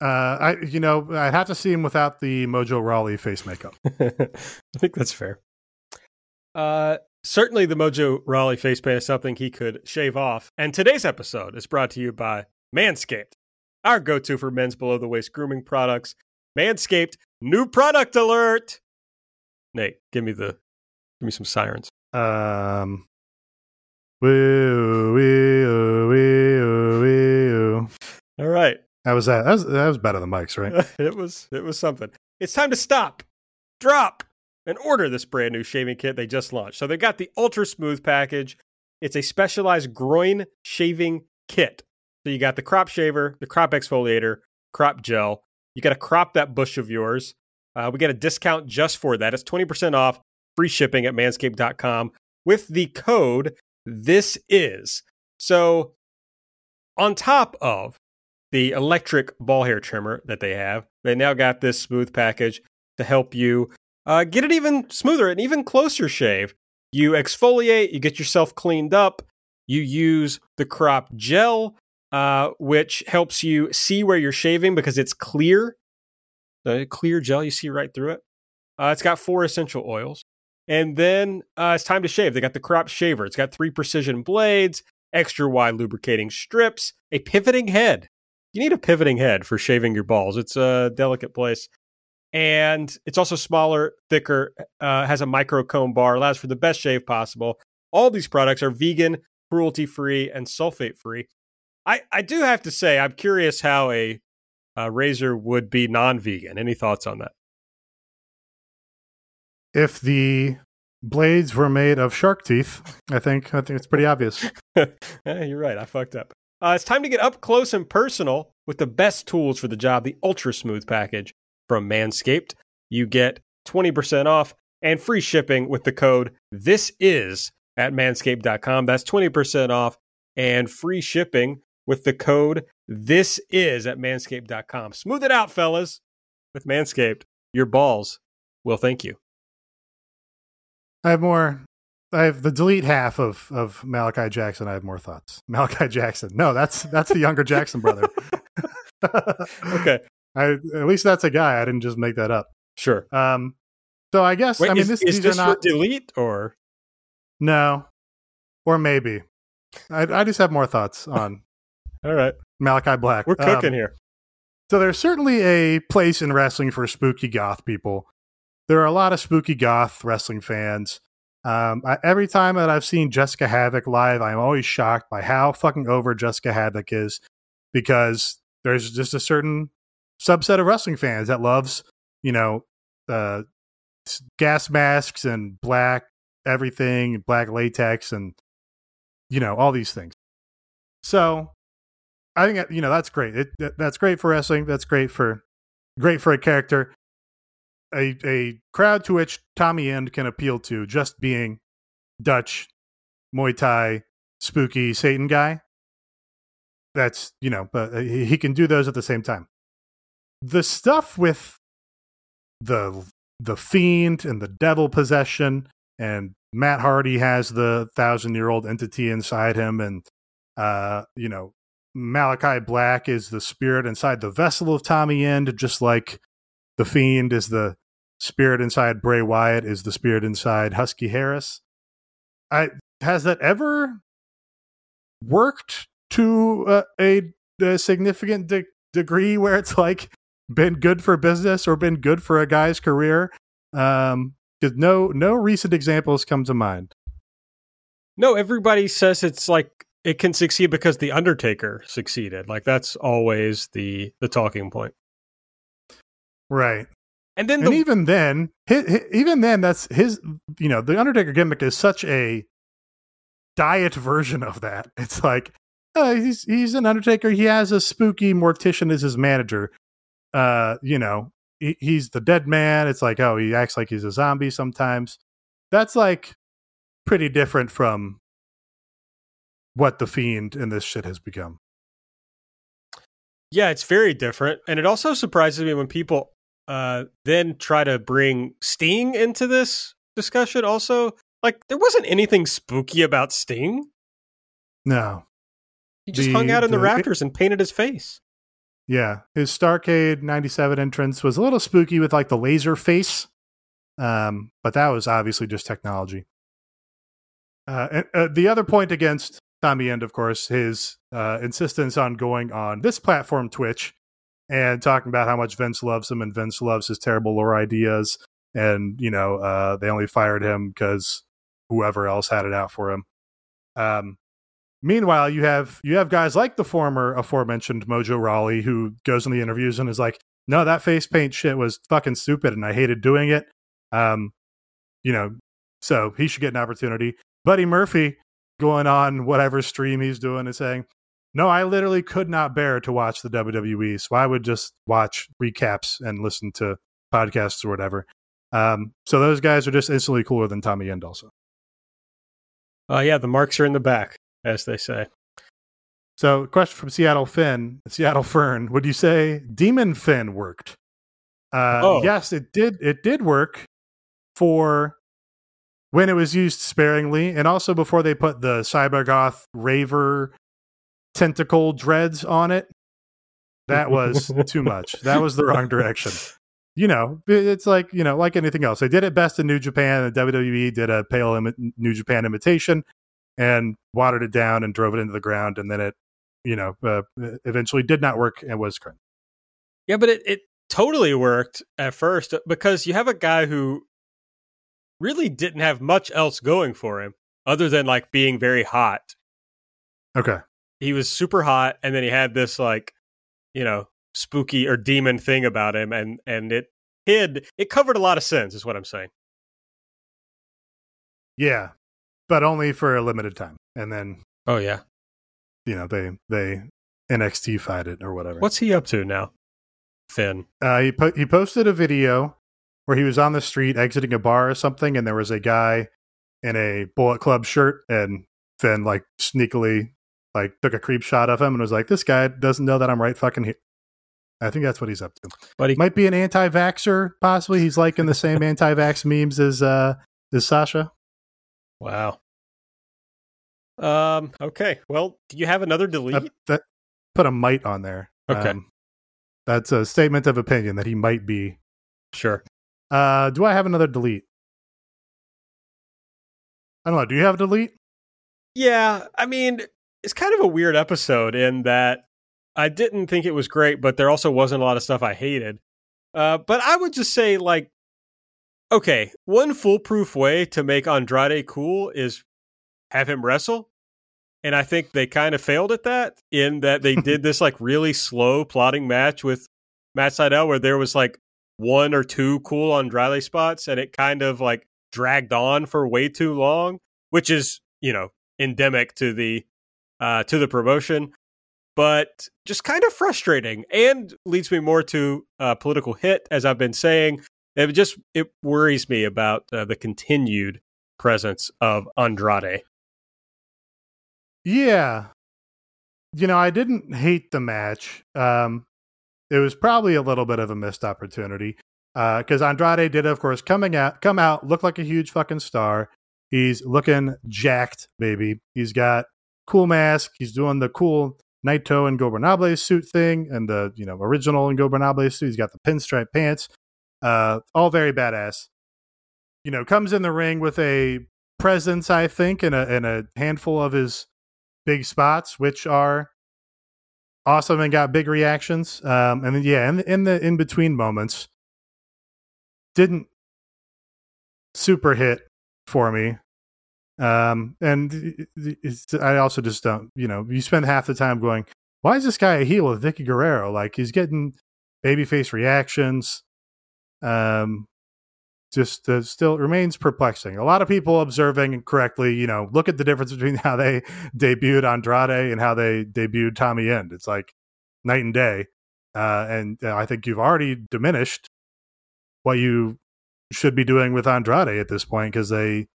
Uh, i you know i'd have to see him without the mojo rawley face makeup I think that's fair. Uh, certainly, the Mojo Rawley face paint is something he could shave off. And today's episode is brought to you by Manscaped, our go to for men's below the waist grooming products. Manscaped, new product alert. Nate, give me the give me some sirens. um woo, woo, woo, woo. All right, that was that that was, that was better than mike's right it was it was something. It's time to stop, drop, and order this brand new shaving kit they just launched. So they got the Ultra Smooth package. It's a specialized groin shaving kit. So you got the crop shaver, the crop exfoliator, crop gel. You got to crop that bush of yours. Uh, we get a discount just for that. It's 20% off, free shipping at manscaped.com with the code this is. So on top of the electric ball hair trimmer that they have, they now got this smooth package to help you uh, get it even smoother, an even closer shave. You exfoliate, you get yourself cleaned up, you use the crop gel, uh, which helps you see where you're shaving because it's clear. The clear gel, you see right through it. Uh, it's got four essential oils. And then uh, it's time to shave. They got the crop shaver. It's got three precision blades, extra wide lubricating strips, a pivoting head. You need a pivoting head for shaving your balls. It's a delicate place. And it's also smaller, thicker, uh, has a micro comb bar, allows for the best shave possible. All these products are vegan, cruelty free, and sulfate free. I, I do have to say, I'm curious how a, a razor would be non vegan. Any thoughts on that? If the blades were made of shark teeth, I think I think it's pretty obvious. eh, you're right. I fucked up. Uh, it's time to get up close and personal with the best tools for the job, the Ultra Smooth package from Manscaped. You get 20% off and free shipping with the code This Is at manscaped.com. That's 20% off and free shipping with the code This Is at manscaped.com. Smooth it out, fellas. With Manscaped, your balls will thank you. I have more. I have the delete half of of Malachi Jackson. I have more thoughts. Malachi Jackson. No, that's that's the younger Jackson brother. okay. I, at least that's a guy. I didn't just make that up. Sure. Um. So I guess Wait, I mean is, this, is these this are not delete or no, or maybe. I I just have more thoughts on all right? Malakai Black. We're cooking Um, here. So there's certainly a place in wrestling for spooky goth people. There are a lot of spooky goth wrestling fans. Um, I, every time that I've seen Jessicka Havok live, I'm always shocked by how fucking over Jessicka Havok is, because there's just a certain subset of wrestling fans that loves, you know, uh, gas masks and black everything, black latex, and you know all these things. So I think you know that's great. It, that's great for wrestling. That's great for great for a character. A a crowd to which Tommy End can appeal to just being Dutch, Muay Thai, spooky Satan guy. That's you know, but he, he can do those at the same time. The stuff with the the fiend and the devil possession, and Matt Hardy has the thousand year old entity inside him, and uh, you know, Malakai Black is the spirit inside the vessel of Tommy End, just like the Fiend is the spirit inside Bray Wyatt, is the spirit inside Husky Harris. I has that ever worked to uh, a, a significant de- degree where it's like been good for business or been good for a guy's career? Um, because no no recent examples come to mind. No, everybody says it's like it can succeed because the Undertaker succeeded. Like that's always the the talking point. Right. And then and even then, hi hi even then, that's his. You know, the Undertaker gimmick is such a diet version of that. It's like uh, he's he's an Undertaker. He has a spooky mortician as his manager. Uh, you know, he, he's the dead man. It's like oh, he acts like he's a zombie sometimes. That's like pretty different from what the fiend in this shit has become. yeah, it's very different, and it also surprises me when people uh then try to bring Sting into this discussion. Also, like there wasn't anything spooky about Sting. No, He just The- hung out in the, the- rafters and painted his face. Yeah, his Starcade '97 entrance was a little spooky with like the laser face, um, but that was obviously just technology. Uh, and, uh, the other point against Tommy End, of course, his uh, insistence on going on this platform, Twitch, and talking about how much Vince loves him and Vince loves his terrible lore ideas, and you know uh, they only fired him because whoever else had it out for him. Um, Meanwhile, you have you have guys like the former aforementioned Mojo Rawley who goes in the interviews and is like, "No, that face paint shit was fucking stupid, and I hated doing it." Um, you know, so he should get an opportunity. Buddy Murphy going on whatever stream he's doing and saying, "No, I literally could not bear to watch the WWE, so I would just watch recaps and listen to podcasts or whatever." Um, so those guys are just instantly cooler than Tommy End, also. Uh, yeah, the marks are in the back, as they say. So, question from Seattle Finn, Seattle Fern: Would you say Demon Finn worked? Uh, Oh. Yes, it did. It did work for when it was used sparingly, and also before they put the Cybergoth Raver tentacle dreads on it. That was too much. That was the wrong direction. You know, it's like you know, like anything else. They did it best in New Japan, and WWE did a pale imi- New Japan imitation and watered it down and drove it into the ground, and then it, you know, uh, eventually did not work and was cringe. Yeah, but it, it totally worked at first because you have a guy who really didn't have much else going for him other than like being very hot Okay. He was super hot, and then he had this like, you know, spooky or demon thing about him, and and it hid. It covered a lot of sins, is what I'm saying. Yeah, but only for a limited time, and then Oh yeah. you know they they NXT fight it or whatever. What's he up to now? Finn. Uh, he po- he posted a video where he was on the street exiting a bar or something, and there was a guy in a Bullet Club shirt, and Finn like sneakily like took a creep shot of him and was like, "This guy doesn't know that I'm right fucking here." I think that's what he's up to. But he Might be an anti-vaxer, possibly. He's liking the same anti-vax memes as uh as Sasha. Wow. Um. Okay. Well, do you have another delete? Uh, that put a might on there. Okay. Um, that's a statement of opinion that he might be. sure. Uh, do I have another delete? I don't know. Do you have a delete? Yeah. I mean, it's kind of a weird episode in that I didn't think it was great, but there also wasn't a lot of stuff I hated. Uh, but I would just say, like, okay, one foolproof way to make Andrade cool is have him wrestle. And I think they kind of failed at that in that they did this like really slow plotting match with Matt Sydal where there was like one or two cool Andrade spots and it kind of like dragged on for way too long, which is, you know, endemic to the uh to the promotion. But just kind of frustrating and leads me more to uh, political hit, as I've been saying. It just it worries me about uh, the continued presence of Andrade. Yeah. You know, I didn't hate the match. Um, it was probably a little bit of a missed opportunity because Andrade did, of course, coming out, come out, look like a huge fucking star. He's looking jacked, baby. He's got cool mask. He's doing the cool Naito Ingobernable suit thing, and the you know original Ingobernable suit. He's got the pinstripe pants. Uh, all very badass. You know, comes in the ring with a presence, I think, and a and a handful of his big spots, which are awesome and got big reactions. Um, and then, yeah, in in the in between moments, didn't super hit for me. Um, and it's, I also just don't, you know, you spend half the time going, why is this guy a heel with Vickie Guerrero? Like he's getting babyface reactions. Um, just uh, still remains perplexing. A lot of people observing correctly, you know, look at the difference between how they debuted Andrade and how they debuted Tommy End. It's like night and day. Uh, and uh, I think you've already diminished what you should be doing with Andrade at this point because they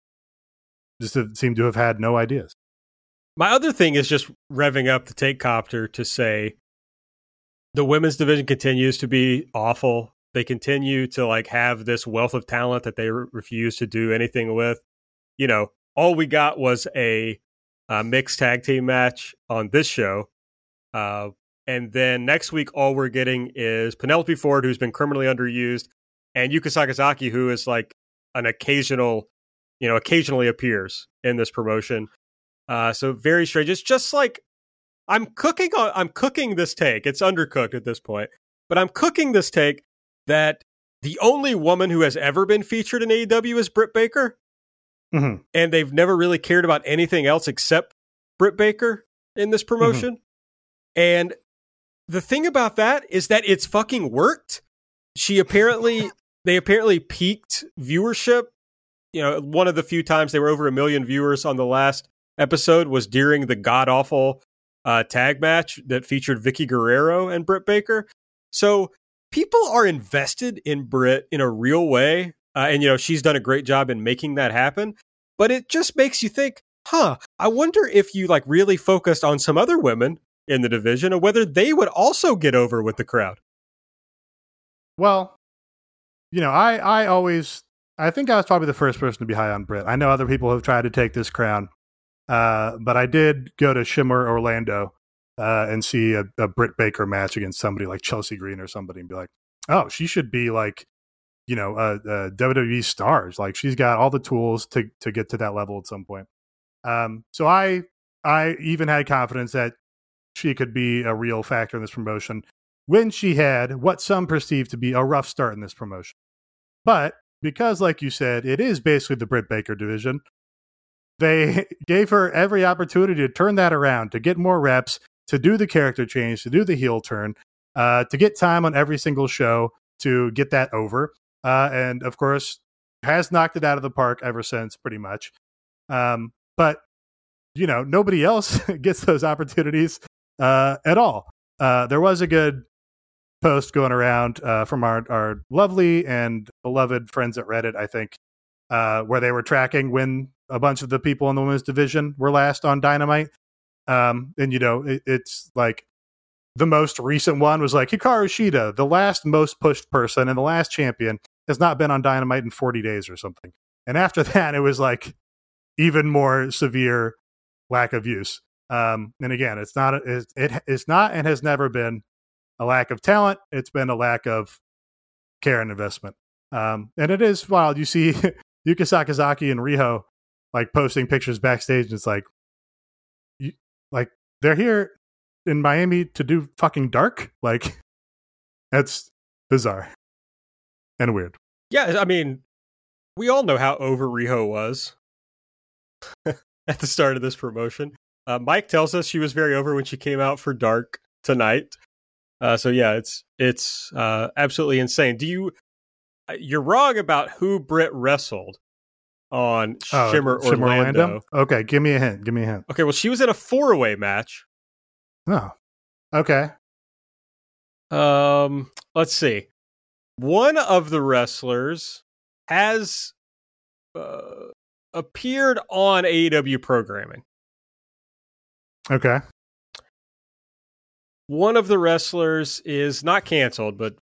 just seem to have had no ideas. My other thing is just revving up the take copter to say the women's division continues to be awful. They continue to like have this wealth of talent that they re- refuse to do anything with. You know, all we got was a, a mixed tag team match on this show. Uh, and then next week, all we're getting is Penelope Ford, who's been criminally underused, and Yuka Sakazaki, who is like an occasional, you know, occasionally appears in this promotion. Uh, so very strange. It's just like I'm cooking on. I'm cooking this take. It's undercooked at this point, but I'm cooking this take that the only woman who has ever been featured in AEW is Britt Baker, Mhm. and they've never really cared about anything else except Britt Baker in this promotion. And the thing about that is that it's fucking worked. She apparently they apparently peaked viewership. You know, one of the few times they were over a million viewers on the last episode was during the god awful uh, tag match that featured Vickie Guerrero and Britt Baker. So people are invested in Britt in a real way, uh, and you know she's done a great job in making that happen. But it just makes you think, huh? I wonder if you like really focused on some other women in the division, and whether they would also get over with the crowd. Well, you know, I I always I think I was probably the first person to be high on Britt. I know other people have tried to take this crown, uh, but I did go to Shimmer Orlando uh, and see a, a Baker match against somebody like Chelsea Green or somebody, and be like, oh, she should be like, you know, uh, uh, WWE stars. Like she's got all the tools to to get to that level at some point. Um, so I I even had confidence that she could be a real factor in this promotion when she had what some perceived to be a rough start in this promotion. But because, like you said, it is basically the Britt Baker division, they gave her every opportunity to turn that around, to get more reps, to do the character change, to do the heel turn, uh, to get time on every single show to get that over. Uh, and of course, has knocked it out of the park ever since, pretty much. Um, but you know, nobody else gets those opportunities uh, at all. Uh, there was a good post going around uh, from our, our lovely and beloved friends at Reddit, I think, uh, where they were tracking when a bunch of the people in the women's division were last on Dynamite. Um, and, you know, it, it's like the most recent one was like Hikaru Shida, the last most pushed person and the last champion, has not been on Dynamite in 40 days or something. And after that, it was like even more severe lack of use. Um, and again, it's not it, it it's not and has never been a lack of talent. It's been a lack of care and investment. Um, and it is wild. You see Yuka Sakazaki and Riho like posting pictures backstage, and it's like, you, like they're here in Miami to do fucking dark. Like that's bizarre and weird. Yeah, I mean, we all know how over Riho was at the start of this promotion. Uh, Mike tells us she was very over when she came out for Dark tonight. Uh, so yeah, it's it's uh, absolutely insane. Do you? Uh, you're wrong about who Britt wrestled on oh, Shimmer, Shimmer Orlando. Orlando. Okay, give me a hint. Give me a hint. Okay, well, she was in a four way match. Oh, okay. Um, let's see. One of the wrestlers has uh, appeared on AEW programming. Okay. One of the wrestlers is not canceled, but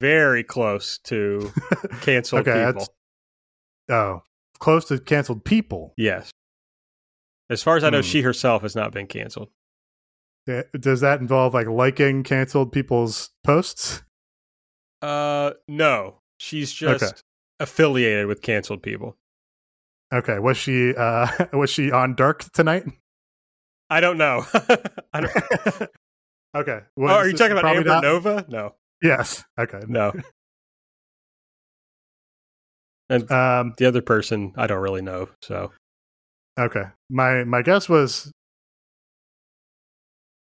very close to canceled okay, people. oh, close to canceled people. Yes. As far as I know, hmm. she herself has not been canceled. Does that involve like liking canceled people's posts? Uh, no. She's just okay. affiliated with canceled people. Okay. Was she uh was she on Dark tonight? I don't know. I don't... okay. Well, oh, are you talking about Amber not... Nova? No. Yes. Okay. No. and um, the other person, I don't really know. So. Okay. My my guess was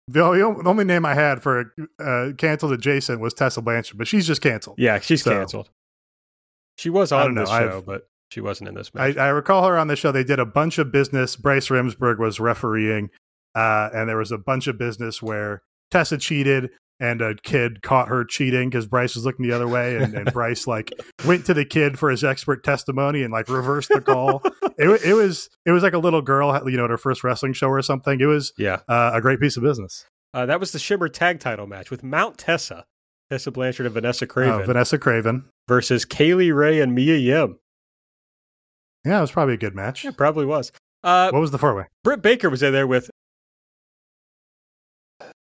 the only, the only name I had for uh, canceled adjacent was Tessa Blanchard, but she's just canceled. Yeah, she's so, canceled. She was on this show, I've, but she wasn't in this match. I, I, recall her on the show. They did a bunch of business. Bryce Remsburg was refereeing, uh, and there was a bunch of business where Tessa cheated and a kid caught her cheating because Bryce was looking the other way, and, and, Bryce like went to the kid for his expert testimony and like reversed the call. it, it, was it was like a little girl, you know, at her first wrestling show or something. It was yeah uh, a great piece of business. Uh, that was the Shimmer tag title match with Mount Tessa, Tessa Blanchard and Vanessa Kraven, oh, Vanessa Kraven versus Kylie Rae and Mia Yim. Yeah, it was probably a good match. It probably was. Uh, what was the four way? Britt Baker was in there with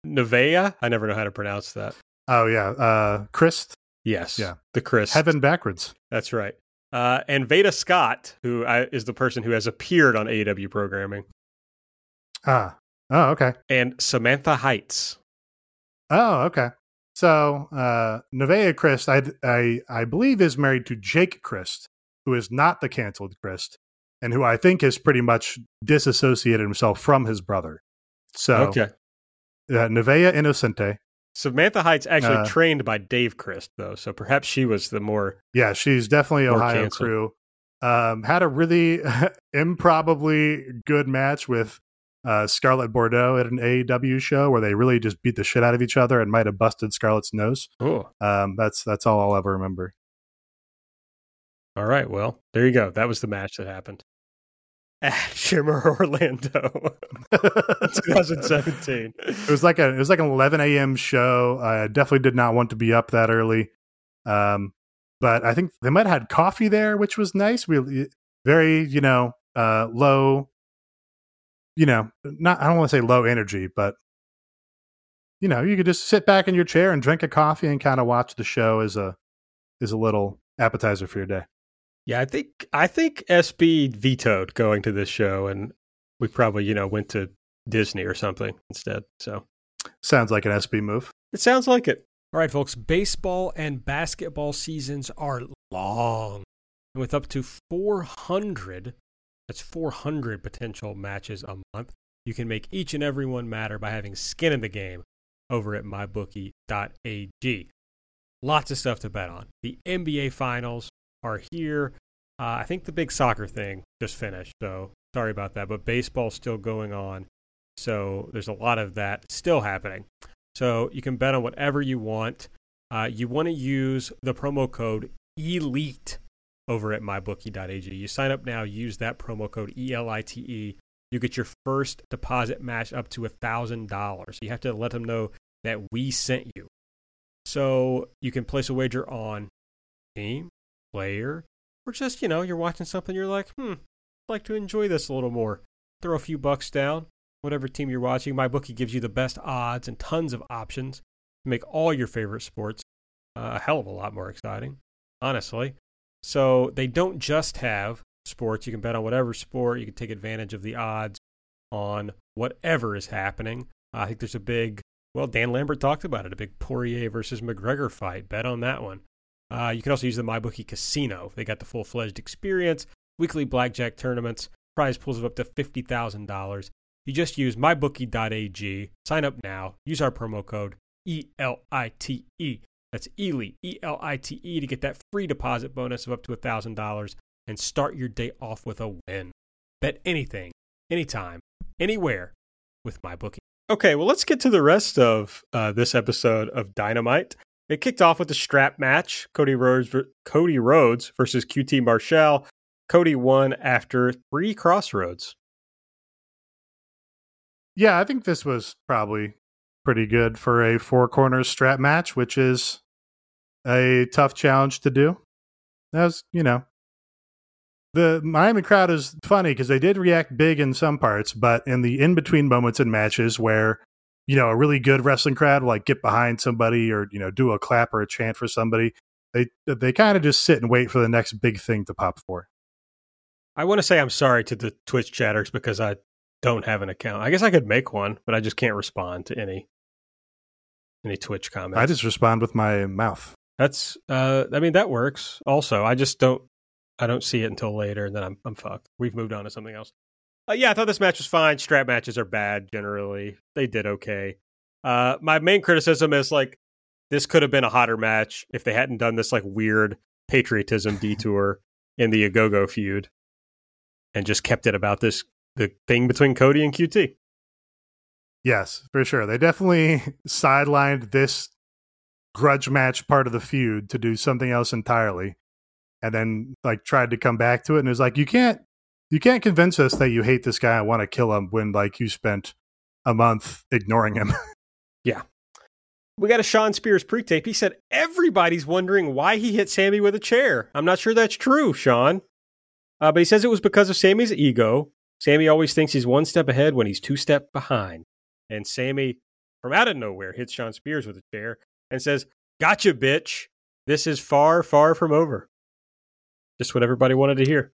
Nevaeh. I never know how to pronounce that. Oh yeah, uh, Crist. Yes, yeah, the Chris Heaven backwards. That's right. Uh, and Veda Scott, who I, is the person who has appeared on AEW programming. Ah, oh, okay. And Samantha Heights. Oh, okay. So uh, Nevaeh Crist, I, I I believe, is married to Jake Crist, who is not the canceled Crist, and who I think has pretty much disassociated himself from his brother. So, okay. Uh, Nevaeh Innocente. Samantha Heights actually uh, trained by Dave Crist, though, so perhaps she was the more. Yeah, she's definitely Ohio canceled. crew. Um, had a really improbably good match with uh, Scarlett Bordeaux at an AEW show where they really just beat the shit out of each other and might have busted Scarlett's nose. Oh, um, that's that's all I'll ever remember. All right. Well, there you go. That was the match that happened at Shimmer Orlando 2017. It was like a it was like an 11 a.m. show. I definitely did not want to be up that early. Um, but I think they might have had coffee there, which was nice. We very, you know, uh, low, you know, not I don't want to say low energy, but you know, you could just sit back in your chair and drink a coffee and kind of watch the show as a as a little appetizer for your day. Yeah, I think I think SB vetoed going to this show, and we probably you know went to Disney or something instead. So sounds like an SB move. It sounds like it. All right, folks. Baseball and basketball seasons are long, and with up to 400 That's 400 potential matches a month. You can make each and every one matter by having skin in the game over at mybookie.ag. Lots of stuff to bet on. The NBA finals are here. Uh, I think the big soccer thing just finished, so sorry about that. But baseball's still going on, so there's a lot of that still happening. So you can bet on whatever you want. Uh, you want to use the promo code ELITE over at mybookie.ag. You sign up now, use that promo code ELITE. You get your first deposit match up to $1,000. You have to let them know that we sent you. So you can place a wager on team, player, or just, you know, you're watching something, you're like, hmm, I'd like to enjoy this a little more. Throw a few bucks down, whatever team you're watching. My bookie gives you the best odds and tons of options to make all your favorite sports uh, a hell of a lot more exciting, honestly. So they don't just have sports. You can bet on whatever sport. You can take advantage of the odds on whatever is happening. I think there's a big, well, Dan Lambert talked about it, a big Poirier versus McGregor fight. Bet on that one. Uh, you can also use the MyBookie Casino. They got the full fledged experience, weekly blackjack tournaments, prize pools of up to $50,000. You just use mybookie.ag, sign up now, use our promo code ELITE. That's ELITE, E L I T E, to get that free deposit bonus of up to $1,000 and start your day off with a win. Bet anything, anytime, anywhere with MyBookie. Okay, well, let's get to the rest of uh, this episode of Dynamite. It kicked off with a strap match Cody Rhodes, Cody Rhodes versus QT Marshall. Cody won after three Cross Rhodes. Yeah, I think this was probably pretty good for a four corners strap match, which is a tough challenge to do. That was, you know, the Miami crowd is funny because they did react big in some parts, but in the in between moments in matches where you know a really good wrestling crowd will like get behind somebody or you know do a clap or a chant for somebody, they they kind of just sit and wait for the next big thing to pop for. I want to say I'm sorry to the Twitch chatters because I don't have an account. I guess I could make one, but I just can't respond to any any Twitch comments. I just respond with my mouth. That's uh I mean that works. Also, I just don't I don't see it until later and then I'm I'm fucked. We've moved on to something else. Uh, yeah, I thought this match was fine. Strap matches are bad generally. They did okay. Uh my main criticism is like this could have been a hotter match if they hadn't done this like weird patriotism detour in the Ogogo feud and just kept it about this the thing between Cody and QT. Yes, for sure. They definitely sidelined this grudge match part of the feud to do something else entirely. And then like tried to come back to it and it was like you can't you can't convince us that you hate this guy and want to kill him when like you spent a month ignoring him. yeah. We got a Shawn Spears pre-tape. He said everybody's wondering why he hit Sammy with a chair. I'm not sure that's true, Sean. Uh, but he says it was because of Sammy's ego. Sammy always thinks he's one step ahead when he's two step behind. And Sammy, from out of nowhere, hits Shawn Spears with a chair and says, Gotcha, bitch. This is far, far from over. Just what everybody wanted to hear.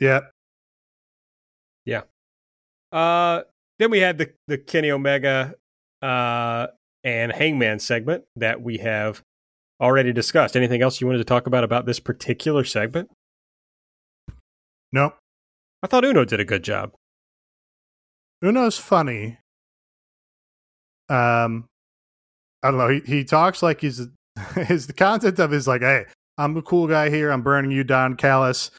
Yeah. Yeah. Uh, then we had the, the Kenny Omega uh, and Hangman segment that we have already discussed. Anything else you wanted to talk about about this particular segment? Nope. I thought Uno did a good job. Uno's funny. Um, I don't know. He he talks like he's his the content of his like, hey, I'm the cool guy here. I'm burning you, Don Callis.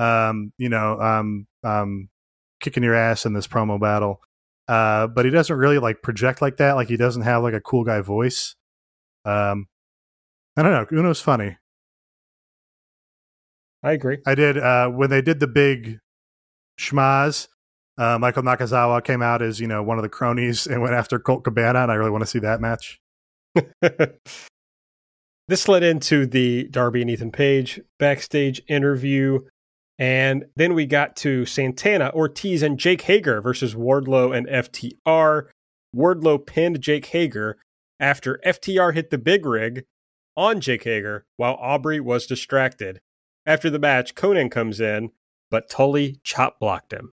Um, you know, um, um, kicking your ass in this promo battle. Uh, but he doesn't really like project like that. Like he doesn't have like a cool guy voice. Um, I don't know. Uno's funny. I agree. I did uh, when they did the big schmozz. Uh, Michael Nakazawa came out as you know one of the cronies and went after Colt Cabana, and I really want to see that match. this led into the Darby and Ethan Page backstage interview, and then we got to Santana, Ortiz, and Jake Hager versus Wardlow and FTR. Wardlow pinned Jake Hager after FTR hit the big rig on Jake Hager while Aubrey was distracted. After the match, Konnan comes in, but Tully chop blocked him.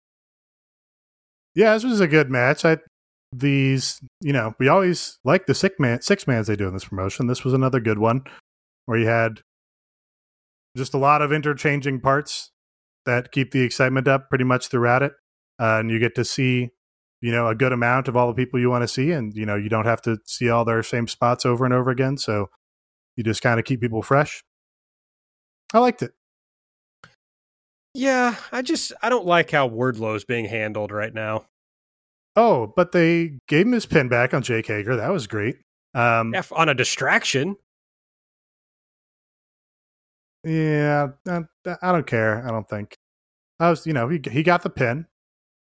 Yeah, this was a good match. I these, you know, we always like the six man six mans they do in this promotion. This was another good one where you had just a lot of interchanging parts that keep the excitement up pretty much throughout it, uh, and you get to see you know a good amount of all the people you want to see, and you know you don't have to see all their same spots over and over again. So you just kind of keep people fresh. I liked it. Yeah, I just I don't like how Wardlow's being handled right now. Oh, but they gave him his pin back on Jake Hager. That was great. Um, F on a distraction. Yeah, I, I don't care. I don't think. I was, you know, he he got the pin.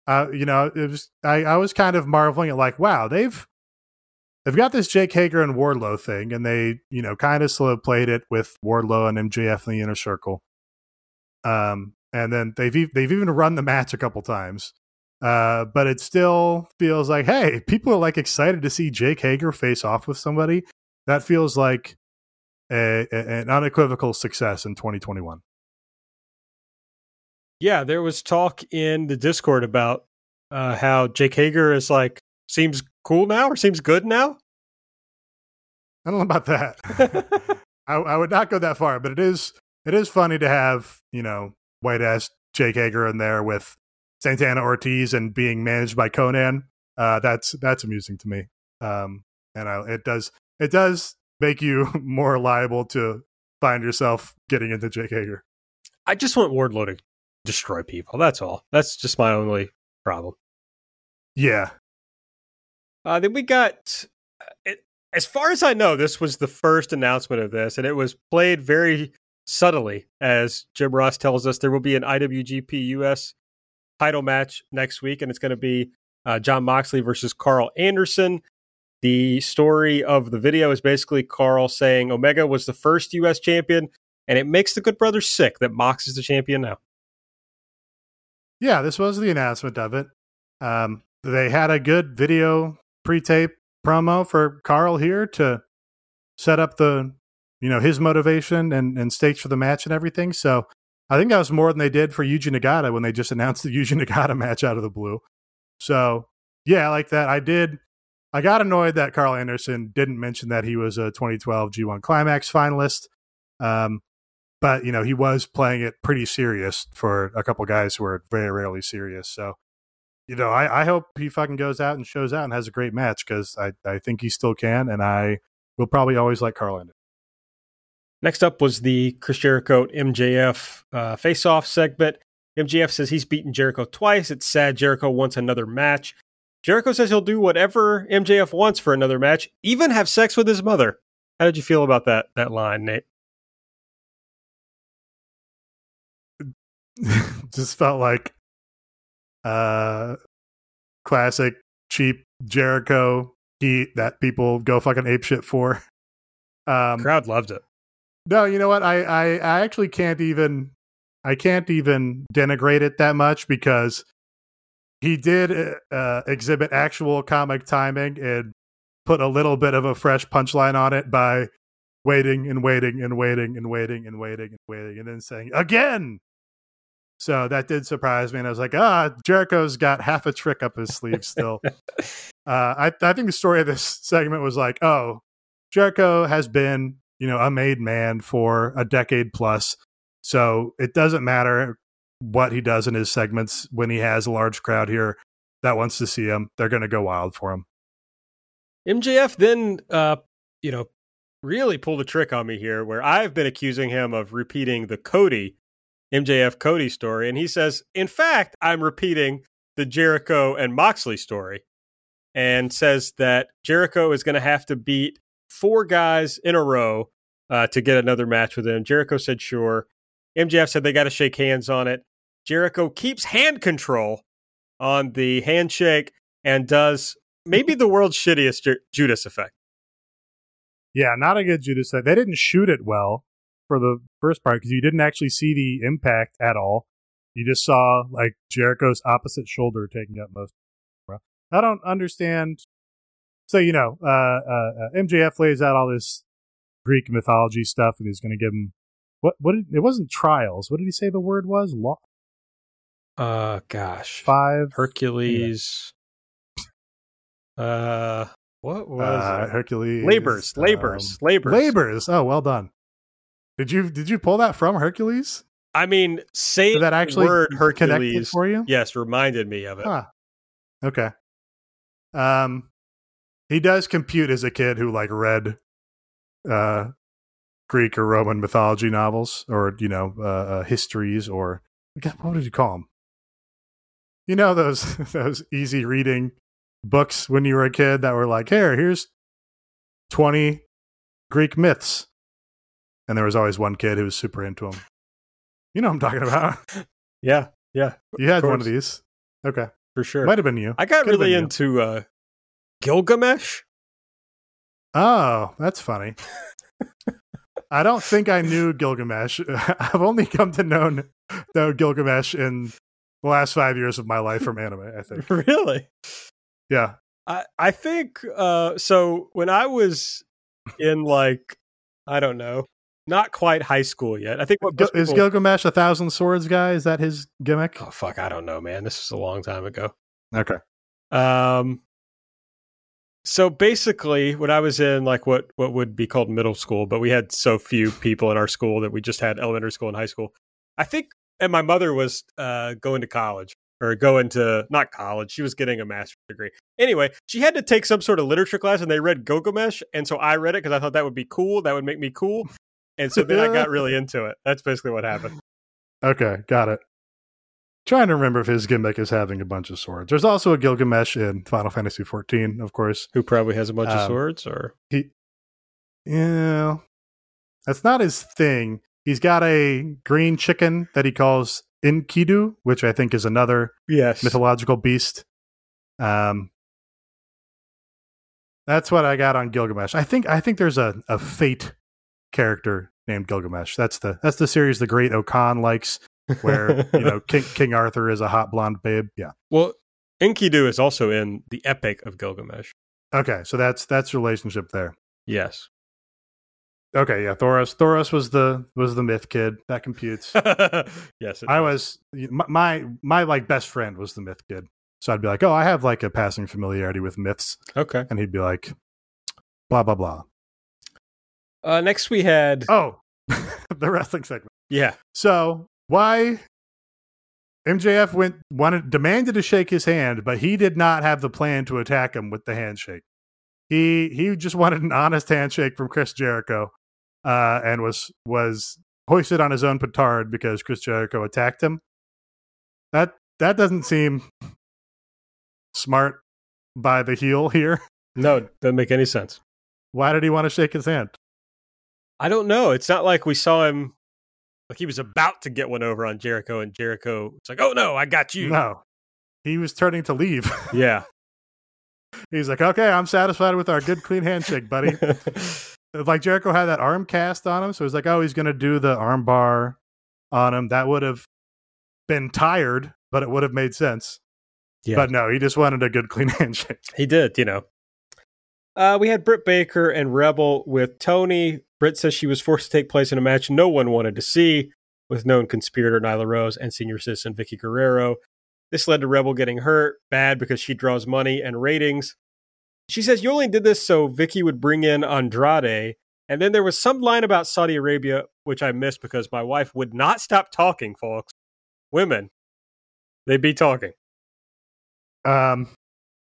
Uh, you know, it was I, I was kind of marveling at like, wow, they've they've got this Jake Hager and Wardlow thing, and they, you know, kind of slow played it with Wardlow and MJF in the inner circle. Um, and then they've they've even run the match a couple times. Uh, but it still feels like, hey, people are like excited to see Jake Hager face off with somebody. That feels like a, a, an unequivocal success in 2021. Yeah, there was talk in the Discord about uh, how Jake Hager is like seems cool now or seems good now. I don't know about that. I, I, would not go that far, but it is it is funny to have you know white ass Jake Hager in there with Santana Ortiz and being managed by Konnan. Uh, that's that's amusing to me, um, and I, it does it does make you more liable to find yourself getting into Jake Hager. I just want Wardlow to destroy people. That's all. That's just my only problem. Yeah. Uh, then we got, uh, it, as far as I know, this was the first announcement of this, and it was played very subtly. As Jim Ross tells us, there will be an IWGP US title match next week, and it's going to be uh, Jon Moxley versus Karl Anderson. The story of the video is basically Karl saying Omega was the first U.S. champion, and it makes the Good Brothers sick that Mox is the champion now. Yeah, this was the announcement of it. Um, they had a good video pre-tape promo for Karl here to set up the, you know, his motivation and, and stakes for the match and everything. So I think that was more than they did for Yuji Nagata when they just announced the Yuji Nagata match out of the blue. So yeah, I like that. I did I got annoyed that Karl Anderson didn't mention that he was a 2012 G1 Climax finalist. Um, but you know he was playing it pretty serious for a couple guys who are very rarely serious. So you know I, I hope he fucking goes out and shows out and has a great match because I, I think he still can, and I will probably always like Karl Anderson. Next up was the Chris Jericho MJF uh, face off segment. MJF says he's beaten Jericho twice. It's sad Jericho wants another match. Jericho says he'll do whatever MJF wants for another match, even have sex with his mother. How did you feel about that that line, Nate? Just felt like uh classic cheap Jericho heat that people go fucking ape shit for. Um crowd loved it. No, you know what? I, I I actually can't even I can't even denigrate it that much because he did uh, uh, exhibit actual comic timing and put a little bit of a fresh punchline on it by waiting and waiting and waiting and waiting and waiting and waiting and then saying again. So that did surprise me, and I was like, ah, Jericho's got half a trick up his sleeve still. uh, I I think the story of this segment was like, oh, Jericho has been you know a made man for a decade plus, so it doesn't matter what he does in his segments when he has a large crowd here that wants to see him. They're going to go wild for him. MJF then, uh, you know, really pulled a trick on me here where I've been accusing him of repeating the Cody, MJF Cody story. And he says, in fact, I'm repeating the Jericho and Moxley story and says that Jericho is going to have to beat four guys in a row uh, to get another match with him. Jericho said, sure. MJF said they got to shake hands on it. Jericho keeps hand control on the handshake and does maybe the world's shittiest Ju- Judas effect. Yeah, not a good Judas effect. They didn't shoot it well for the first part because you didn't actually see the impact at all. You just saw like Jericho's opposite shoulder taking up most. I don't understand. So you know, uh, uh, uh MJF lays out all this Greek mythology stuff, and he's going to give him what? What? Did, it wasn't trials. What did he say the word was? Law. Uh, gosh, five Hercules. Yeah. Uh, what was uh, Hercules? Labors, labors, um, labors, labors. Oh, well done. Did you did you pull that from Hercules? I mean, saying Did that actually word Hercules, for you? yes, reminded me of it. Huh. Okay. Um, he does compute as a kid who like read, uh, Greek or Roman mythology novels, or you know, uh, uh histories, or what did you call them? You know those those easy reading books when you were a kid that were like, here, here's twenty Greek myths, and there was always one kid who was super into them. You know what I'm talking about? Yeah, yeah, You had one of these. Okay, for sure. might have been you. I got Could've really into uh, Gilgamesh. Oh, that's funny. I don't think I knew Gilgamesh. I've only come to know know Gilgamesh in the last five years of my life from anime. I think. really? Yeah. I I think uh, so. When I was in like I don't know, not quite high school yet. I think what Gil- is people- Gilgamesh a thousand swords guy? Is that his gimmick? Oh fuck, I don't know, man. This was a long time ago. Okay. Um, so basically, when I was in like what what would be called middle school, but we had so few people in our school that we just had elementary school and high school. I think, and my mother was uh, going to college or going to not college. She was getting a master's degree. Anyway, she had to take some sort of literature class, and they read Gilgamesh, and so I read it because I thought that would be cool. That would make me cool. And so then I got really into it. That's basically what happened. Okay, got it. Trying to remember if his gimmick is having a bunch of swords. There's also a Gilgamesh in Final Fantasy XIV, of course. Who probably has a bunch of Um, swords, or He, yeah, that's not his thing. He's got a green chicken that he calls Enkidu, which I think is another yes, mythological beast. Um, that's what I got on Gilgamesh. I think I think there's a, a fate character named Gilgamesh. That's the that's the series the great Okan likes, where you know King King Arthur is a hot blonde babe. Yeah. Well, Enkidu is also in the Epic of Gilgamesh. Okay, so that's that's relationship there. Yes. Okay, yeah. Thoros Thoros was the was the myth kid that computes. yes. it I does. was my, my my like best friend was the myth kid. So I'd be like, "Oh, I have like a passing familiarity with myths." Okay. And he'd be like, "Blah blah blah." Uh, next we had. Oh, the wrestling segment. Yeah. So why MJF went wanted demanded to shake his hand, but he did not have the plan to attack him with the handshake. He he just wanted an honest handshake from Chris Jericho, uh, and was was hoisted on his own petard because Chris Jericho attacked him. That that doesn't seem smart by the heel here. No, doesn't make any sense. Why did he want to shake his hand? I don't know. It's not like we saw him. Like he was about to get one over on Jericho, and Jericho was like, "Oh no, I got you." No, he was turning to leave. Yeah. He's like, okay, I'm satisfied with our good, clean handshake, buddy. like Jericho had that arm cast on him, so he's like, oh, he's going to do the arm bar on him. That would have been tired, but it would have made sense. yeah. But no, he just wanted a good, clean handshake. He did, you know. Uh, we had Britt Baker and Rebel with Tony. Britt says she was forced to take place in a match no one wanted to see with known conspirator Nyla Rose and senior citizen Vickie Guerrero. This led to Rebel getting hurt bad because she draws money and ratings. She says you only did this so Vickie would bring in Andrade. And then there was some line about Saudi Arabia, which I missed because my wife would not stop talking, folks. Women, they'd be talking. Um,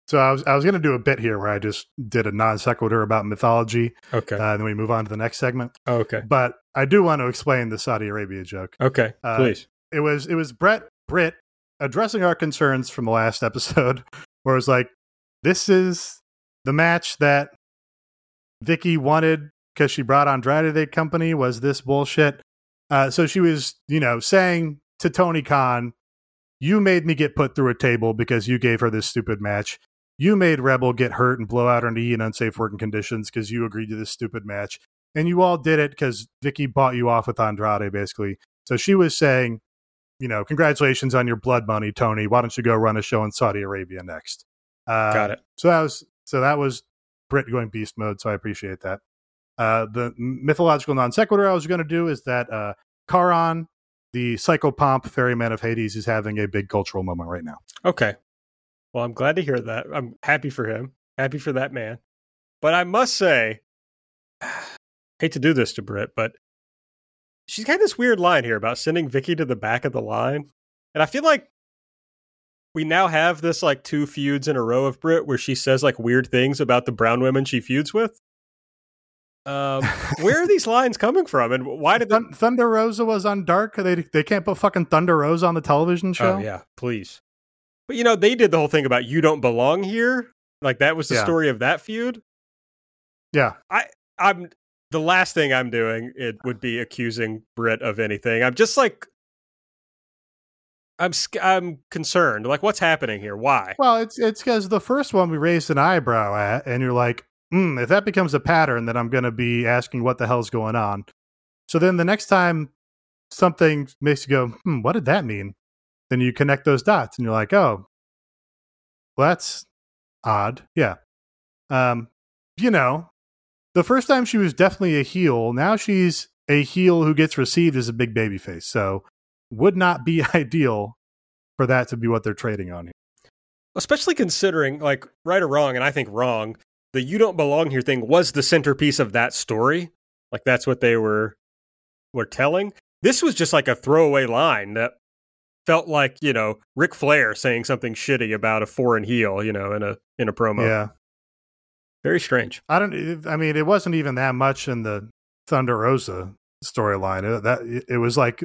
so I was I was going to do a bit here where I just did a non sequitur about mythology, Okay. uh, and then we move on to the next segment. okay. But I do want to explain the Saudi Arabia joke. Okay. Uh, Please. it was it was Brett Britt addressing our concerns from the last episode, where it was like, this is the match that Vickie wanted because she brought Andrade to the company. Was this bullshit? Uh, so she was, you know, saying to Tony Khan, "You made me get put through a table because you gave her this stupid match. You made Rebel get hurt and blow out her knee in unsafe working conditions because you agreed to this stupid match, and you all did it because Vickie bought you off with Andrade, basically." So she was saying, you know, congratulations on your blood money, Tony. Why don't you go run a show in Saudi Arabia next? Uh, Got it. So that was so that was Britt going beast mode. So I appreciate that. Uh, the mythological non sequitur I was going to do is that uh, Charon, the psychopomp ferryman of Hades, is having a big cultural moment right now. Okay. Well, I'm glad to hear that. I'm happy for him. Happy for that man. But I must say, hate to do this to Britt, but she's got this weird line here about sending Vickie to the back of the line. And I feel like we now have this like two feuds in a row of Britt where she says like weird things about the brown women she feuds with. Um, where are these lines coming from, and why did they? Thun- Thunder Rosa was on Dark. They they can't put fucking Thunder Rosa on the television show. Oh yeah, please. But you know they did the whole thing about you don't belong here. Like that was the Yeah. story of that feud. yeah. I I'm the last thing I'm doing. It would be accusing Britt of anything. I'm just like. I'm I'm concerned. Like, what's happening here? Why? Well, it's it's because the first one we raised an eyebrow at, and you're like, hmm, if that becomes a pattern, then I'm going to be asking what the hell's going on. So then the next time something makes you go, hmm, what did that mean? Then you connect those dots, and you're like, oh, well, that's odd. Yeah. Um, you know, the first time she was definitely a heel. Now she's a heel who gets received as a big baby face. So would not be ideal for that to be what they're trading on here. especially considering like right or wrong and i think wrong the you don't belong here thing was the centerpiece of that story like that's what they were were telling this was just like a throwaway line that felt like you know Ric Flair saying something shitty about a foreign heel you know in a in a promo Yeah. very strange I don't. I mean, it wasn't even that much in the Thunder Rosa storyline. That it was like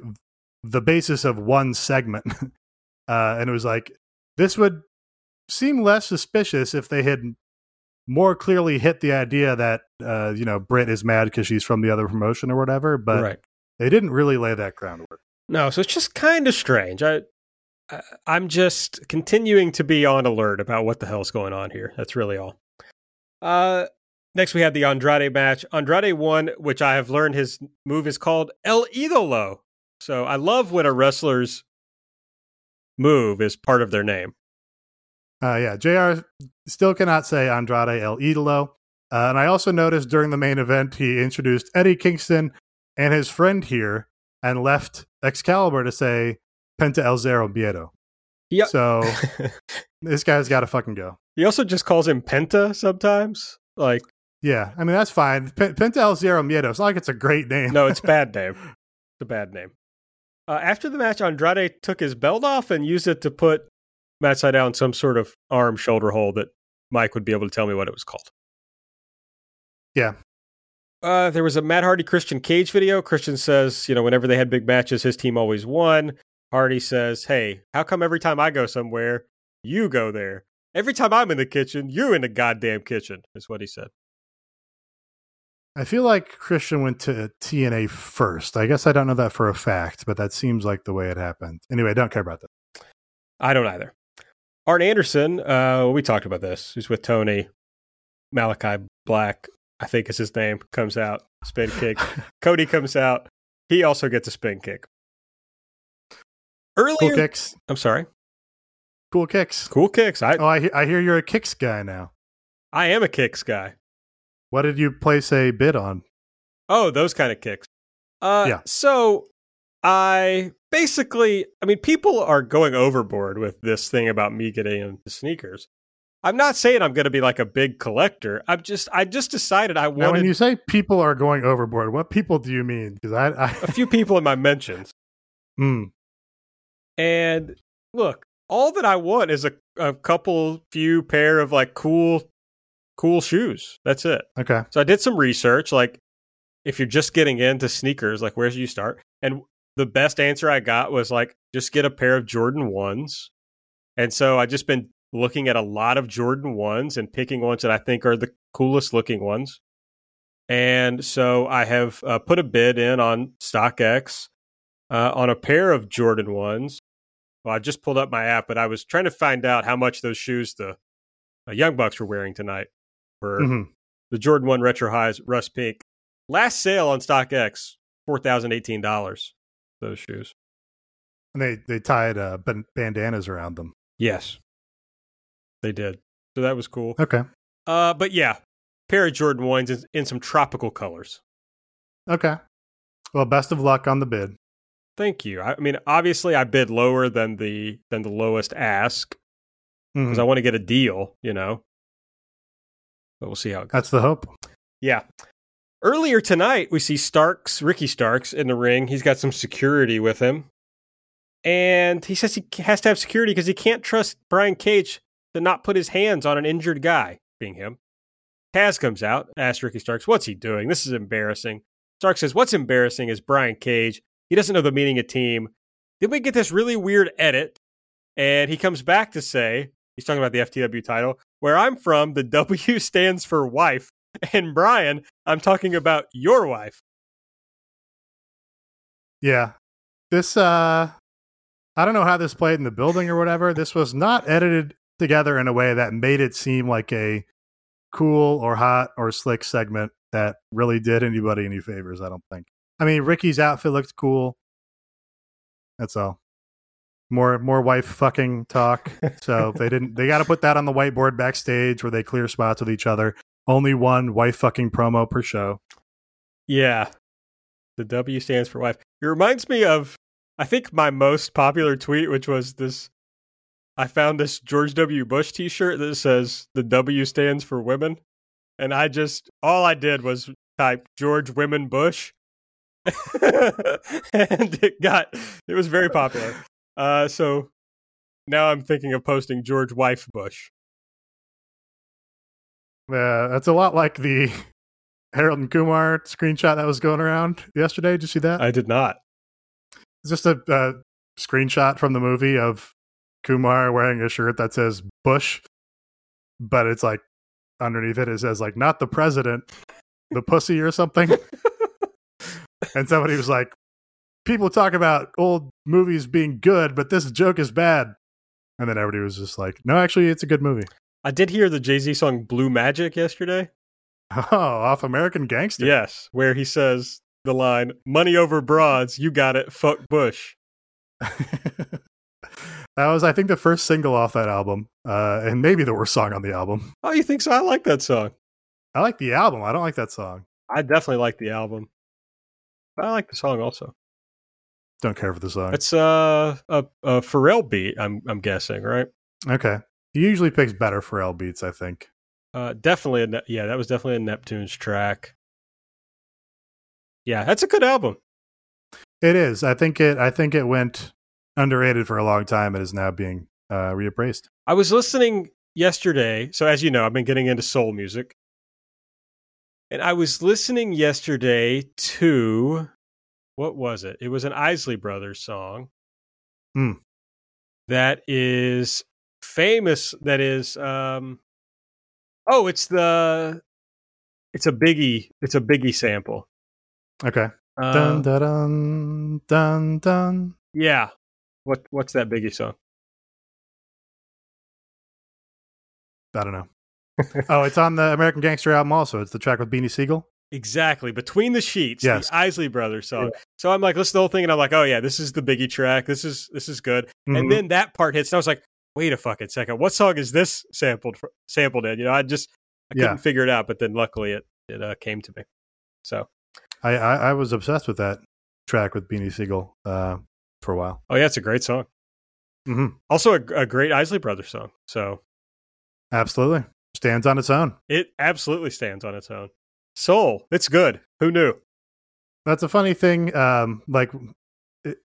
the basis of one segment, uh, and it was like this would seem less suspicious if they had more clearly hit the idea that uh, you know Britt is mad because she's from the other promotion or whatever. But right they didn't really lay that groundwork. no so it's just kind of strange i I- I'm just continuing to be on alert about what the hell's going on here. That's really all. Uh, next we had the Andrade match. Andrade won, which I have learned his move is called El Idolo. So I love when a wrestler's move is part of their name. Uh, yeah, Jr. still cannot say Andrade El Idolo. Uh, and I also noticed during the main event he introduced Eddie Kingston and his friend here, and left Excalibur to say Penta El Zero Miedo. Yep. So this guy's got to fucking go. he also just calls him Penta sometimes. Like, Yeah, I mean that's fine. P- Penta El Zero Miedo. It's not like it's a great name. no, it's a bad name. It's a bad name. Uh, after the match, Andrade took his belt off and used it to put Matt Sydal in some sort of arm shoulder hold that Mike would be able to tell me what it was called. Yeah. Uh, there was a Matt Hardy Christian Cage video. Christian says, you know, whenever they had big matches, his team always won. Hardy says, hey, how come every time I go somewhere, you go there? Every time I'm in the kitchen, you're in the goddamn kitchen, is what he said. I feel like Christian went to TNA first. I guess I don't know that for a fact, but that seems like the way it happened. Anyway, I don't care about that. I don't either. Arn Anderson, uh, we talked about this. He's with Tony. Malakai Black, I think is his name, comes out, spin kick. Cody comes out. He also gets a spin kick. Earlier, Cool kicks. I'm sorry, Cool kicks. cool kicks. I Oh, I, I hear you're a kicks guy now. I am a kicks guy. What did you place a bid on? Oh, those kind of kicks. Uh, Yeah. So I basically, I mean, people are going overboard with this thing about me getting into sneakers. I'm not saying I'm going to be like a big collector. I'm just, I just decided I Now, wanted when you say people are going overboard, what people do you mean? Because I, I a few people in my mentions. Hmm. And look, all that I want is a, a couple, few pair of like cool, cool shoes. That's it. okay. So I did some research, like if you're just getting into sneakers, like where should you start? And the best answer I got was like just get a pair of Jordan ones. And so I've just been looking at a lot of Jordan ones and picking ones that I think are the coolest looking ones. And so I have uh, put a bid in on StockX uh, on a pair of Jordan ones. Well, I just pulled up my app, but I was trying to find out how much those shoes the uh, Young Bucks were wearing tonight for hmm the Jordan 1 Retro Highs Rust Pink. Last sale on StockX, $4,018. Those shoes. And they they tied uh, bandanas around them. Yes. They did. So that was cool. Okay. Uh, but yeah, pair of Jordan 1s in, in some tropical colors. Okay. Well, best of luck on the bid. Thank you. I, mean, obviously, I bid lower than the than the lowest ask because I want to get a deal, you know. But we'll see how it goes. That's the hope. Yeah. Earlier tonight, we see Starks, Ricky Starks, in the ring. He's got some security with him. And he says he has to have security because he can't trust Brian Cage to not put his hands on an injured guy, being him. Taz comes out, asks Ricky Starks, What's he doing? This is embarrassing. Starks says, What's embarrassing is Brian Cage. He doesn't know the meaning of team. Then we get this really weird edit, and he comes back to say, He's talking about the FTW title. Where I'm from, the W stands for wife. And Brian, I'm talking about your wife. Yeah. This uh I don't know how this played in the building or whatever. This was not edited together in a way that made it seem like a cool or hot or slick segment that really did anybody any favors, I don't think. I mean, Ricky's outfit looked cool. That's all. More more wife fucking talk. So they didn't they got to put that on the whiteboard backstage where they clear spots with each other. Only one wife fucking promo per show. Yeah. The W stands for wife. It reminds me of, I think, my most popular tweet, which was this I found this George W. Bush t shirt that says the W stands for women. And I just, all I did was type George Women Bush. and it got, it was very popular. Uh, so now I'm thinking of posting George Wife Bush. Yeah, that's a lot like the Harold and Kumar screenshot that was going around yesterday. Did you see that? I did not. It's just a, a screenshot from the movie of Kumar wearing a shirt that says Bush, but it's like underneath it, it says like not the president, the pussy or something. and somebody was like, people talk about old movies being good, but this joke is bad. And then everybody was just like, no, actually, it's a good movie. I did hear the Jay Z song Blue Magic yesterday. Oh, off American Gangster. Yes, where he says the line, money over broads, you got it, fuck Bush. that was, I think, the first single off that album, uh, and maybe the worst song on the album. Oh, you think so? I like that song. I like the album. I don't like that song. I definitely like the album. I like the song also. Don't care for the song. It's uh, a, a Pharrell beat, I'm I'm guessing, right? Okay. He usually picks better Pharrell beats, I think. Uh, definitely, a, yeah, that was definitely a Neptune's track. Yeah, that's a good album. It is. I think it. I think it went underrated for a long time. It is now being uh, reappraised. I was listening yesterday. So, as you know, I've been getting into soul music, and I was listening yesterday to what was it? It was an Isley Brothers song. Hmm. That is famous. That is. um Oh, it's the. It's a biggie. It's a biggie sample. Okay. Uh, dun dun dun dun dun. Yeah. What What's that biggie song? I don't know. oh, it's on the American Gangster album. Also, it's the track with Beanie Sigel. Exactly. Between the sheets, Yes. the Isley Brothers song. So I'm like, listen to the whole thing, and I'm like, oh yeah, this is the Biggie track. This is this is good. Mhm. And then that part hits, and I was like, wait a fucking second, what song is this sampled fr- sampled in? You know, I just I couldn't Yeah. figure it out, but then luckily it it uh, came to me. So I, I I was obsessed with that track with Beanie Sigel uh, for a while. oh yeah, it's a great song. hmm Also a, a great Isley Brothers song. So Absolutely, stands on its own. it absolutely stands on its own. Soul, it's good. Who knew? That's a funny thing. Um, like it,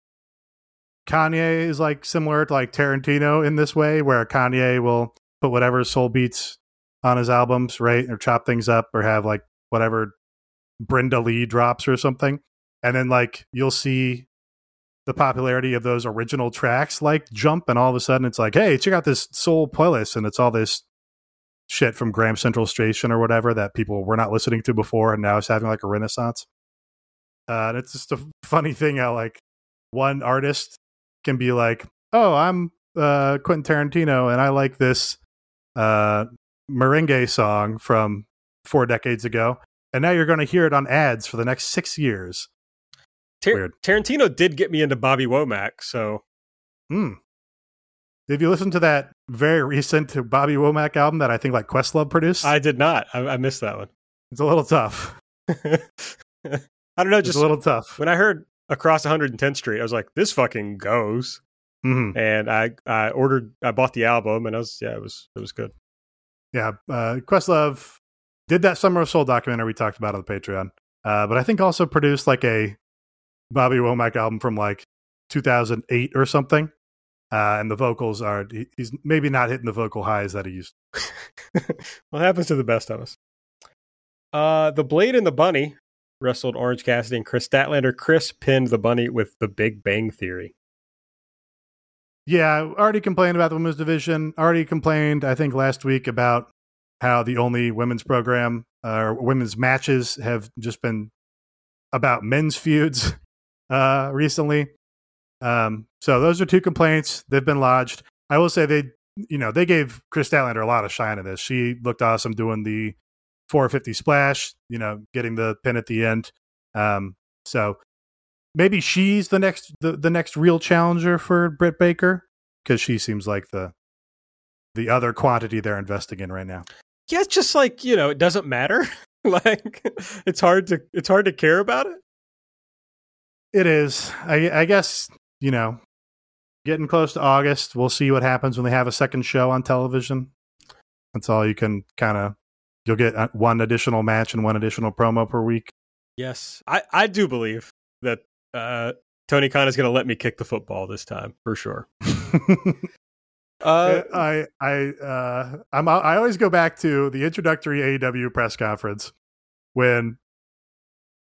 Kanye is like similar to like Tarantino in this way, where Kanye will put whatever soul beats on his albums, right, or chop things up, or have like whatever Brenda Lee drops or something, and then like you'll see the popularity of those original tracks like jump, and all of a sudden it's like, hey, check out this soul playlist, and it's all this shit from Graham Central Station or whatever that people were not listening to before, and now it's having like a renaissance. Uh, and it's just a funny thing how like one artist can be like, "Oh, I'm uh, Quentin Tarantino, and I like this uh, merengue song from four decades ago," and now you're going to hear it on ads for the next six years. Tar-. Tarantino did get me into Bobby Womack, so Hmm. Did you listen to that very recent Bobby Womack album that I think like Questlove produced? I did not. I, I missed that one. it's a little tough. I don't know. It's Just a little tough. when I heard across 110th Street, I was like, "This fucking goes." hmm And I I ordered, I bought the album, and I was yeah, it was it was good. Yeah, uh, Questlove did that Summer of Soul documentary we talked about on the Patreon. uh, but I think also produced like a Bobby Womack album from like 2008 or something. Uh, and the vocals are he, he's maybe not hitting the vocal highs that he used. what happens to the best of us? Uh, the Blade and the Bunny wrestled Orange Cassidy and Kris Statlander. Kris pinned the Bunny with the Big Bang Theory. Yeah, already complained about the women's division. Already complained, I think, last week about how the only women's program or uh, women's matches have just been about men's feuds uh, recently. Um, so those are two complaints. They've been lodged. I will say they, you know, they gave Kris Statlander a lot of shine in this. She looked awesome doing the 450 splash, you know, getting the pin at the end. Um, so maybe she's the next the, the next real challenger for Britt Baker because she seems like the the other quantity they're investing in right now. Yeah, it's just like you know, it doesn't matter. like it's hard to it's hard to care about it. It is. I, I guess you know, getting close to August. We'll see what happens when they have a second show on television. That's all you can kind of. You'll get uh, one additional match and one additional promo per week. Yes, I I do believe that uh, Tony Khan is going to let me kick the football this time for sure. uh, I I uh, I'm I always go back to the introductory AEW press conference when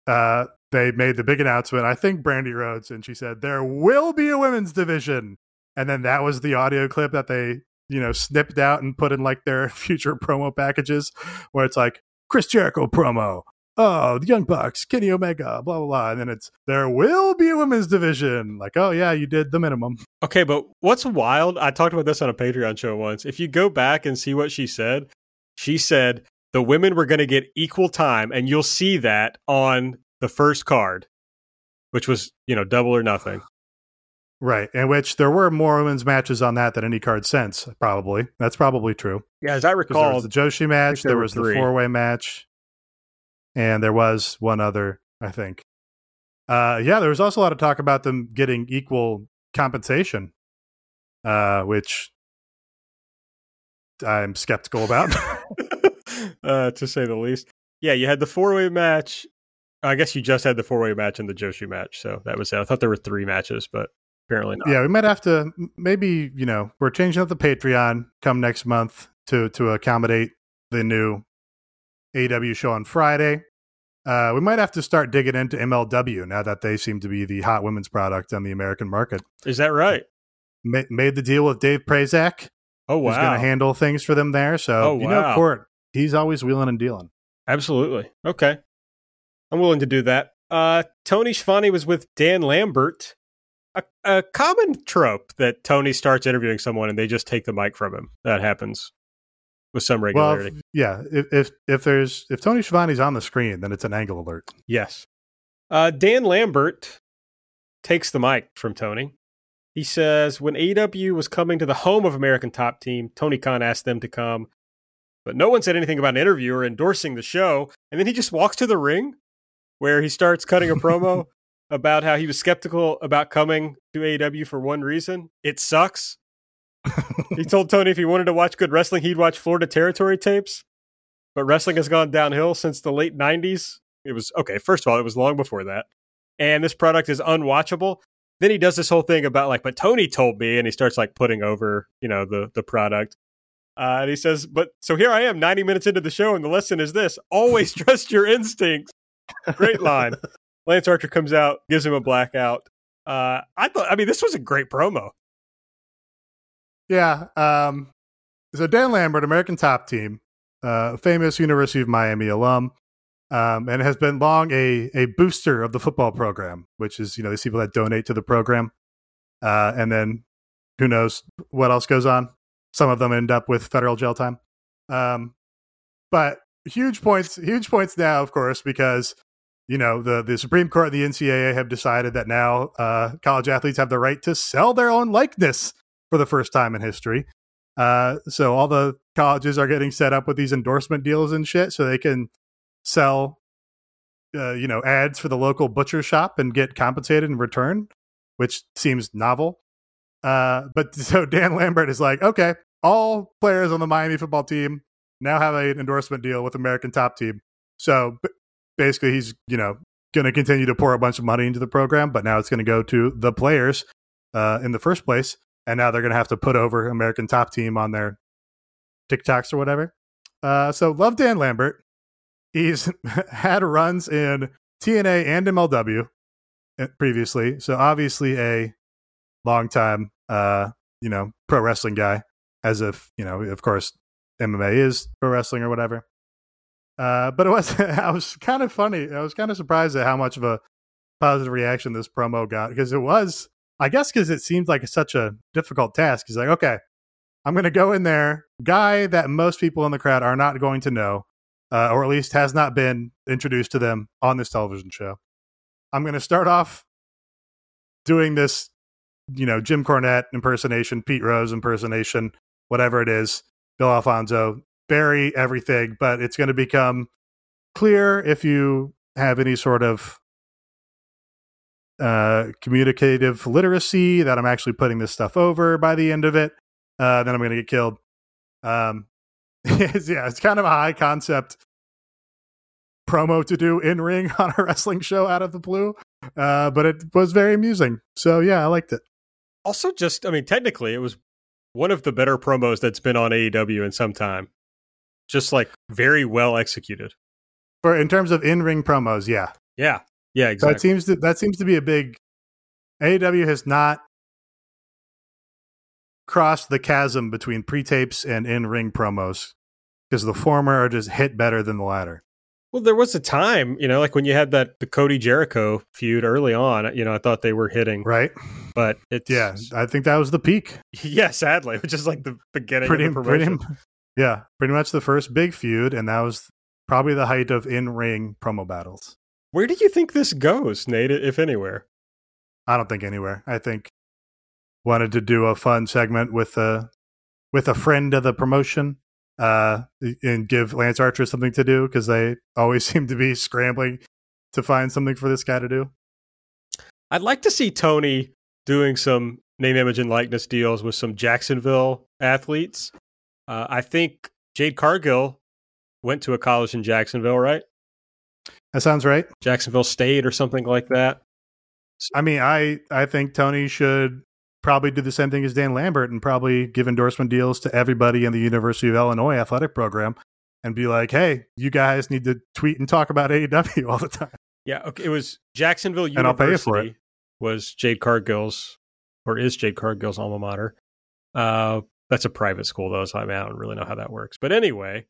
uh, they made the big announcement. I think Brandi Rhodes, and she said there will be a women's division, and then that was the audio clip that they you know snipped out and put in like their future promo packages, where it's like Chris Jericho promo, oh, the Young Bucks, Kenny Omega, blah, blah, blah. And then it's, there will be a women's division. Like, oh, yeah, you did the minimum. Okay, but what's wild, I talked about this on a Patreon show once. If you go back and see what she said, she said the women were going to get equal time, and you'll see that on the first card, which was, you know, double or nothing. Right, in which there were more women's matches on that than any card since, probably. That's probably true. Yeah, as I recall, there was the Joshi match, there, there was three. the four way match and there was one other, I think. Uh, yeah, there was also a lot of talk about them getting equal compensation, uh, which I'm skeptical about, uh, to say the least. Yeah, you had the four way match. I guess you just had the four way match and the Joshi match, so that was it. I thought there were three matches, but apparently not. Yeah, we might have to maybe you know we're changing up the Patreon come next month to to accommodate the new AW show on Friday. Uh, we might have to start digging into MLW now that they seem to be the hot women's product on the American market. Is that right? Ma- made the deal with Dave Prazak. Oh wow, who's going to handle things for them there. So oh, you wow. know, Court, he's always wheeling and dealing. Absolutely. Okay, I'm willing to do that. Uh, Tony Schiavone was with Dan Lambert. A, a common trope that Tony starts interviewing someone and they just take the mic from him. That happens with some regularity. Well, yeah, if, if if there's if Tony Schiavone's on the screen, then it's an angle alert. Yes. Uh, Dan Lambert takes the mic from Tony. He says when AEW was coming to the home of American Top Team, Tony Khan asked them to come, but no one said anything about an interview or endorsing the show. And then he just walks to the ring where he starts cutting a promo about how he was skeptical about coming to AEW for one reason: it sucks he told Tony if he wanted to watch good wrestling, he'd watch Florida Territory tapes. But wrestling has gone downhill since the late 90s. It was okay, first of all, it was long before that. And this product is unwatchable. Then he does this whole thing about like, but Tony told me, and he starts like putting over, you know, the the product. Uh, and he says, but so here I am, 90 minutes into the show, and the lesson is this always trust your instincts. Great line. Lance Archer comes out, gives him a blackout. Uh, I thought, I mean, this was a great promo. Yeah. Um, so Dan Lambert, American Top Team, uh, famous University of Miami alum, um, and has been long a a booster of the football program, which is you know these people that donate to the program, uh, and then who knows what else goes on. Some of them end up with federal jail time. Um, but huge points, huge points now, of course, because you know the the Supreme Court and the NCAA have decided that now uh, college athletes have the right to sell their own likeness for the first time in history. Uh, so all the colleges are getting set up with these endorsement deals and shit, so they can sell, uh, you know, ads for the local butcher shop and get compensated in return, which seems novel. Uh, but so Dan Lambert is like, okay, all players on the Miami football team now have an endorsement deal with American Top Team. So basically he's you know going to continue to pour a bunch of money into the program, but now it's going to go to the players uh, in the first place, and now they're going to have to put over American Top Team on their TikToks or whatever. Uh, so love Dan Lambert. He's had runs in TNA and MLW uh, previously, so obviously a long time, uh, you know, pro wrestling guy. As if you know, of course, MMA is pro wrestling or whatever. Uh, but it was I was kind of funny. I was kind of surprised at how much of a positive reaction this promo got because it was, I guess, because it seemed like such a difficult task. He's like, okay, I'm going to go in there, guy that most people in the crowd are not going to know, uh, or at least has not been introduced to them on this television show. I'm going to start off doing this, you know, Jim Cornette impersonation, Pete Rose impersonation, whatever it is, Bill Alfonso, bury everything, but it's going to become clear if you have any sort of uh, communicative literacy that I'm actually putting this stuff over by the end of it. Uh, then I'm going to get killed. Um, it's, yeah, it's kind of a high concept promo to do in ring on a wrestling show out of the blue, uh, but it was very amusing. So yeah, I liked it. Also, just I mean, technically, it was one of the better promos that's been on AEW in some time. Just like very well executed. For in terms of in ring promos, yeah, yeah, yeah, exactly. That seems to that seems to be a big. AEW has not crossed the chasm between pre tapes and in ring promos because the former are just hit better than the latter. Well, there was a time, you know, like when you had that the Cody Jericho feud early on. You know, I thought they were hitting right, but it's yeah. I think that was the peak. Yeah, sadly, which is like the beginning pretty, of the promotion. Pretty, yeah, pretty much the first big feud, and that was probably the height of in ring promo battles. Where do you think this goes, Nate? If anywhere, I don't think anywhere. I think wanted to do a fun segment with a with a friend of the promotion uh, and give Lance Archer something to do because they always seem to be scrambling to find something for this guy to do. I'd like to see Tony doing some name, image, and likeness deals with some Jacksonville athletes. Uh, I think Jade Cargill went to a college in Jacksonville, right? That sounds right. Jacksonville State or something like that. I mean, I I think Tony should probably do the same thing as Dan Lambert and probably give endorsement deals to everybody in the University of Illinois athletic program and be like, hey, you guys need to tweet and talk about AEW all the time. Yeah, okay. It was Jacksonville University. And I'll pay you for it. Was Jade Cargill's or is Jade Cargill's alma mater? Uh, that's a private school though, so I, mean, I don't really know how that works. But anyway,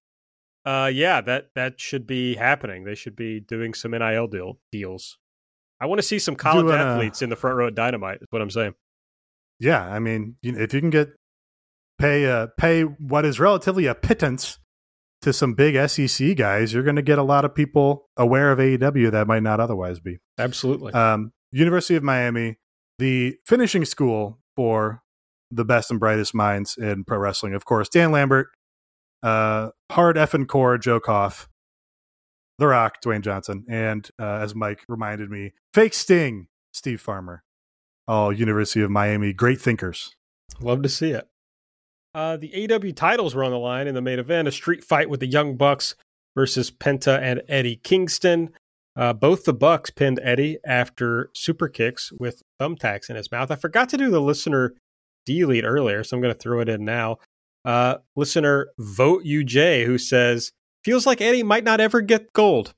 uh, yeah, that that should be happening. They should be doing some NIL deal deals. I want to see some college athletes in the front row at Dynamite. Is what I'm saying yeah, I mean, you—if you can get pay uh, pay what is relatively a pittance to some big SEC guys, you're going to get a lot of people aware of AEW that might not otherwise be. Absolutely. Um, University of Miami, the finishing school for the best and brightest minds in pro wrestling. Of course, Dan Lambert, uh, hard effing core Joe Koff, The Rock, Dwayne Johnson, and uh, as Mike reminded me, fake Sting, Steve Farmer all University of Miami great thinkers. Love to see it. Uh, the AW titles were on the line in the main event, a street fight with the Young Bucks versus Penta and Eddie Kingston. Uh, both the Bucks pinned Eddie after super kicks with thumbtacks in his mouth. I forgot to do the listener delete earlier, so I'm going to throw it in now. Uh, listener Vote UJ, who says, feels like Eddie might not ever get gold.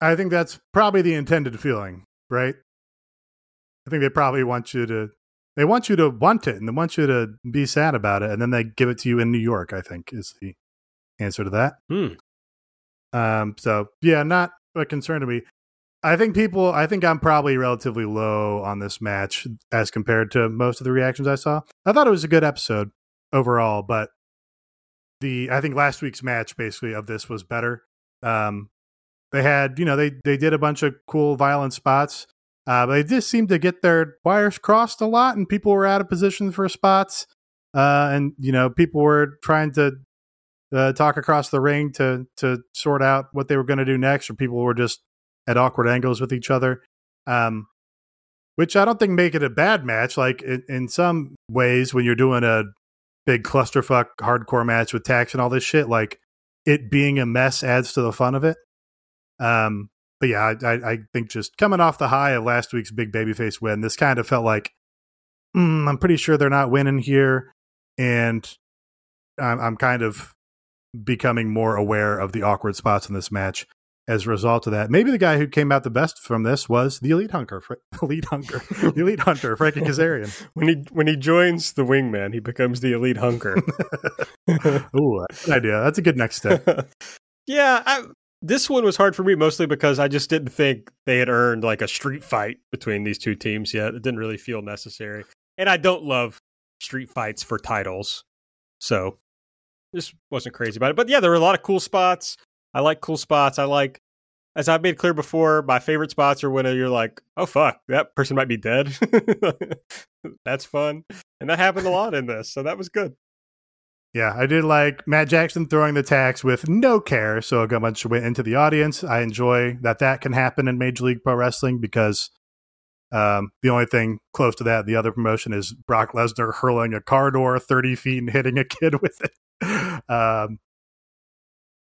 I think that's probably the intended feeling, right? I think they probably want you to they want you to want it and they want you to be sad about it and then they give it to you in New York, I think is the answer to that. Hmm. Um so yeah, not a concern to me. I think people I think I'm probably relatively low on this match as compared to most of the reactions I saw. I thought it was a good episode overall, but the I think last week's match basically of this was better. Um they had, you know, they they did a bunch of cool violent spots. Uh, but they just seemed to get their wires crossed a lot, and people were out of position for spots. Uh, and you know, people were trying to uh, talk across the ring to to sort out what they were going to do next, or people were just at awkward angles with each other. Um, which I don't think make it a bad match. Like in, in some ways, when you're doing a big clusterfuck hardcore match with tax and all this shit, like it being a mess adds to the fun of it. Um, but yeah, I, I, I think just coming off the high of last week's big babyface win, this kind of felt like mm, I'm pretty sure they're not winning here, and I'm, I'm kind of becoming more aware of the awkward spots in this match as a result of that. Maybe the guy who came out the best from this was the elite hunter, elite hunter, the elite hunter, Frankie Kazarian. when he when he joins the wingman, he becomes the elite hunker. Ooh, idea. That's a good next step. yeah, I, this one was hard for me mostly because I just didn't think they had earned like a street fight between these two teams yet. It didn't really feel necessary, and I don't love street fights for titles, so just wasn't crazy about it. But yeah, there were a lot of cool spots. I like cool spots. I like, as I've made clear before, my favorite spots are when you're like, oh fuck, that person might be dead. That's fun, and that happened a lot in this, so that was good. Yeah, I did like Matt Jackson throwing the tax with no care, so a bunch went into the audience. I enjoy that that can happen in Major League Pro Wrestling because um, the only thing close to that, the other promotion is Brock Lesnar hurling a car door 30 feet and hitting a kid with it. Um,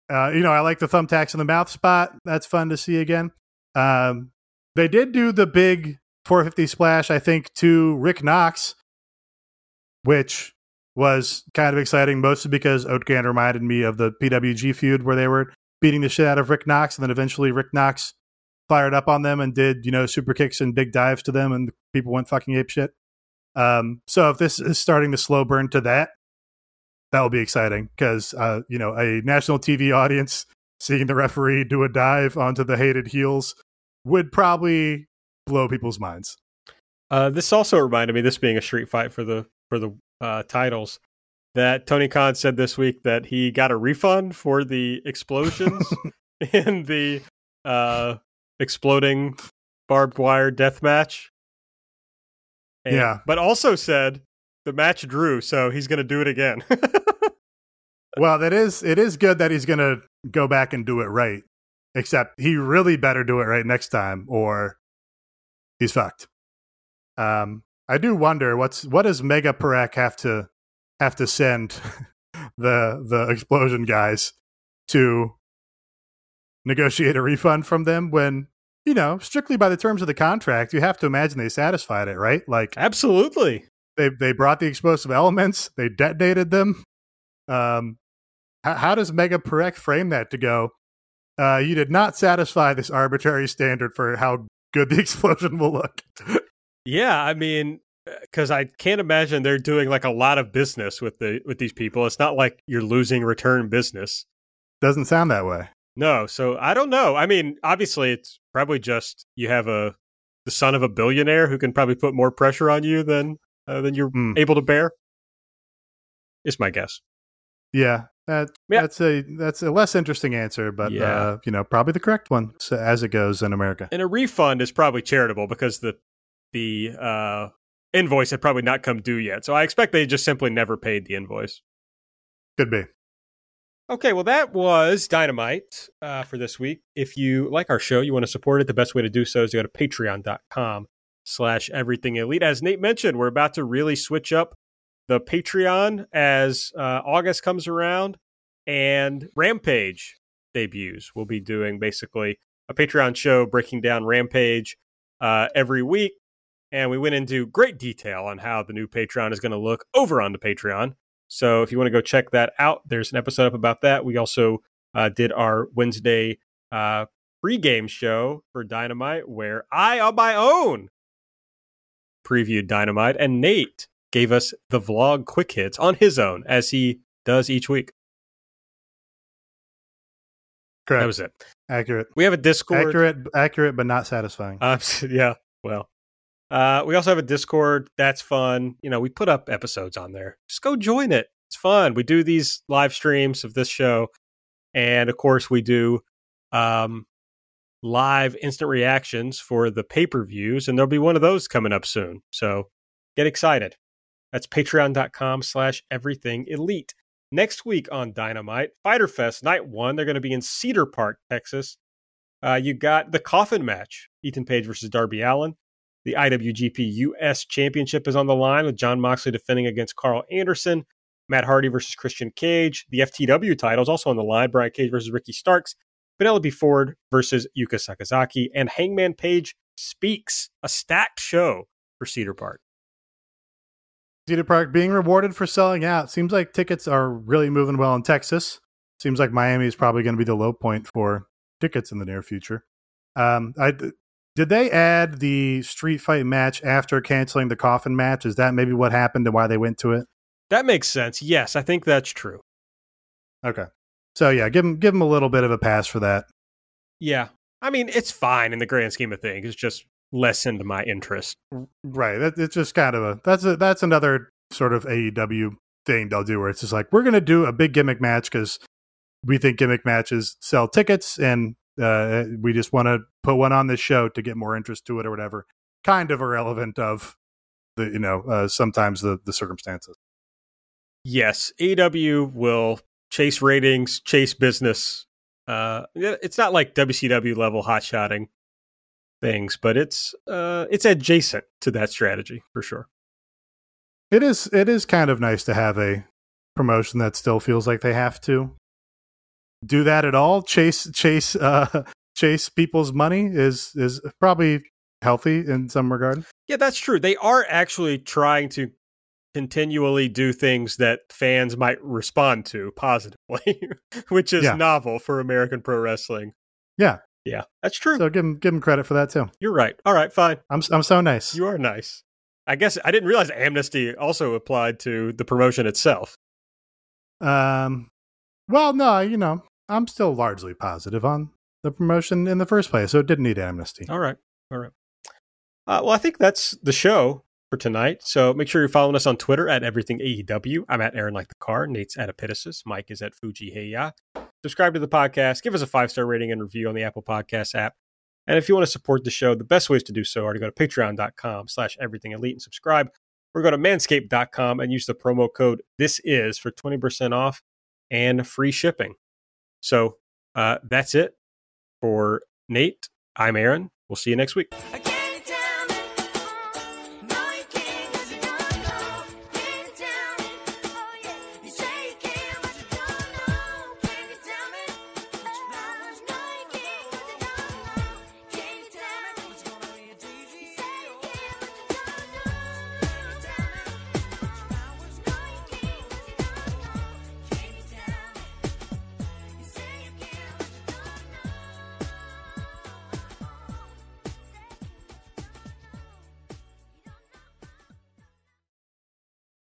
uh, you know, I like the thumbtacks in the mouth spot. That's fun to see again. Um, they did do the big 450 splash, I think, to Rick Knox, which was kind of exciting, mostly because Oatgan reminded me of the PWG feud where they were beating the shit out of Rick Knox, and then eventually Rick Knox fired up on them and did, you know, super kicks and big dives to them, and people went fucking ape shit. Um, so if this is starting to slow burn to that, that will be exciting because uh, you know a national TV audience seeing the referee do a dive onto the hated heels would probably blow people's minds. Uh, this also reminded me, this being a street fight for the for the uh, titles, that Tony Khan said this week that he got a refund for the explosions in the uh, exploding barbed wire death match. And, yeah, but also said the match drew, so he's going to do it again. well, that is it is good that he's going to go back and do it right. Except he really better do it right next time, or he's fucked. Um, I do wonder what's what does Megha Parekh have to have to send the the explosion guys to negotiate a refund from them when you know strictly by the terms of the contract you have to imagine they satisfied it right like absolutely they they brought the explosive elements. They detonated them. Um, how, how does Megha Parekh frame that to go? Uh, you did not satisfy this arbitrary standard for how good the explosion will look. Yeah, I mean, because I can't imagine they're doing like a lot of business with the with these people. It's not like you're losing return business. Doesn't sound that way. No, so I don't know. I mean, obviously, it's probably just you have a the son of a billionaire who can probably put more pressure on you than uh, than you're mm. able to bear. Is my guess. Yeah, that, yeah. that's a that's a less interesting answer, but yeah. uh, you know, probably the correct one so, as it goes in America. And a refund is probably charitable because the the uh, invoice had probably not come due yet. So I expect they just simply never paid the invoice. Could be. Okay, well, that was Dynamite uh, for this week. If you like our show, you want to support it, the best way to do so is to go to patreon.com slash everything elite. As Nate mentioned, we're about to really switch up the Patreon as uh, August comes around and Rampage debuts. We'll be doing basically a Patreon show breaking down Rampage uh, every week. And we went into great detail on how the new Patreon is going to look over on the Patreon. So if you want to go check that out, there's an episode up about that. We also uh, did our Wednesday uh, pregame show for Dynamite where I, on my own, previewed Dynamite, and Nate gave us the vlog quick hits on his own, as he does each week. Correct. That was it. Accurate. We have a Discord. Accurate, accurate, but not satisfying. Uh, yeah. Well, uh, we also have a Discord. That's fun. You know, we put up episodes on there. Just go join it. It's fun. We do these live streams of this show, and of course, we do um, live instant reactions for the pay per views, and there'll be one of those coming up soon. So get excited. That's patreon.com slash everything elite. Next week on Dynamite, Fighter Fest Night 1, they're going to be in Cedar Park, Texas. Uh, you got the coffin match Ethan Page versus Darby Allin. The IWGP US Championship is on the line with Jon Moxley defending against Karl Anderson. Matt Hardy versus Christian Cage. The FTW title is also on the line. Brian Cage versus Ricky Starks. Penelope Ford versus Yuka Sakazaki. And Hangman Page speaks. A stacked show for Cedar Park. Cedar Park being rewarded for selling out. Seems like tickets are really moving well in Texas. Seems like Miami is probably going to be the low point for tickets in the near future. Um, I did they add the street fight match after canceling the coffin match? Is that maybe what happened and why they went to it? That makes sense. Yes, I think that's true. Okay. So yeah, give them give them a little bit of a pass for that. Yeah. I mean, it's fine in the grand scheme of things. It's just lessened my interest. Right. It's just kind of a that's a that's another sort of AEW thing they'll do where it's just like we're going to do a big gimmick match because we think gimmick matches sell tickets and uh, we just want to put one on this show to get more interest to it or whatever. Kind of irrelevant of the you know uh, sometimes the the circumstances. Yes, AEW will chase ratings, chase business. Uh, it's not like WCW level hot shotting things, but it's uh, it's adjacent to that strategy for sure. It is it is kind of nice to have a promotion that still feels like they have to do that at all. Chase chase uh, chase people's money is is probably healthy in some regard. Yeah, that's true. They are actually trying to continually do things that fans might respond to positively, which is Yeah. novel for American pro wrestling. Yeah. Yeah, that's true. So give them give them credit for that too. You're right. All right, fine. I'm I'm so nice. You are nice. I guess I didn't realize amnesty also applied to the promotion itself. Um, well, no, you know, I'm still largely positive on the promotion in the first place, so it didn't need amnesty. All right. All right. Uh, well, I think that's the show for tonight. So make sure you're following us on Twitter at Everything AEW. I'm at Aaron Like the Car. Nate's at Epitasis. Mike is at Fuji Heya. Subscribe to the podcast. Give us a five star rating and review on the Apple Podcast app. And if you want to support the show, the best ways to do so are to go to patreon.com slash everything elite and subscribe, or go to manscaped.com and use the promo code this is for 20% off and free shipping. So uh, that's it for Nate. I'm Aaron. We'll see you next week.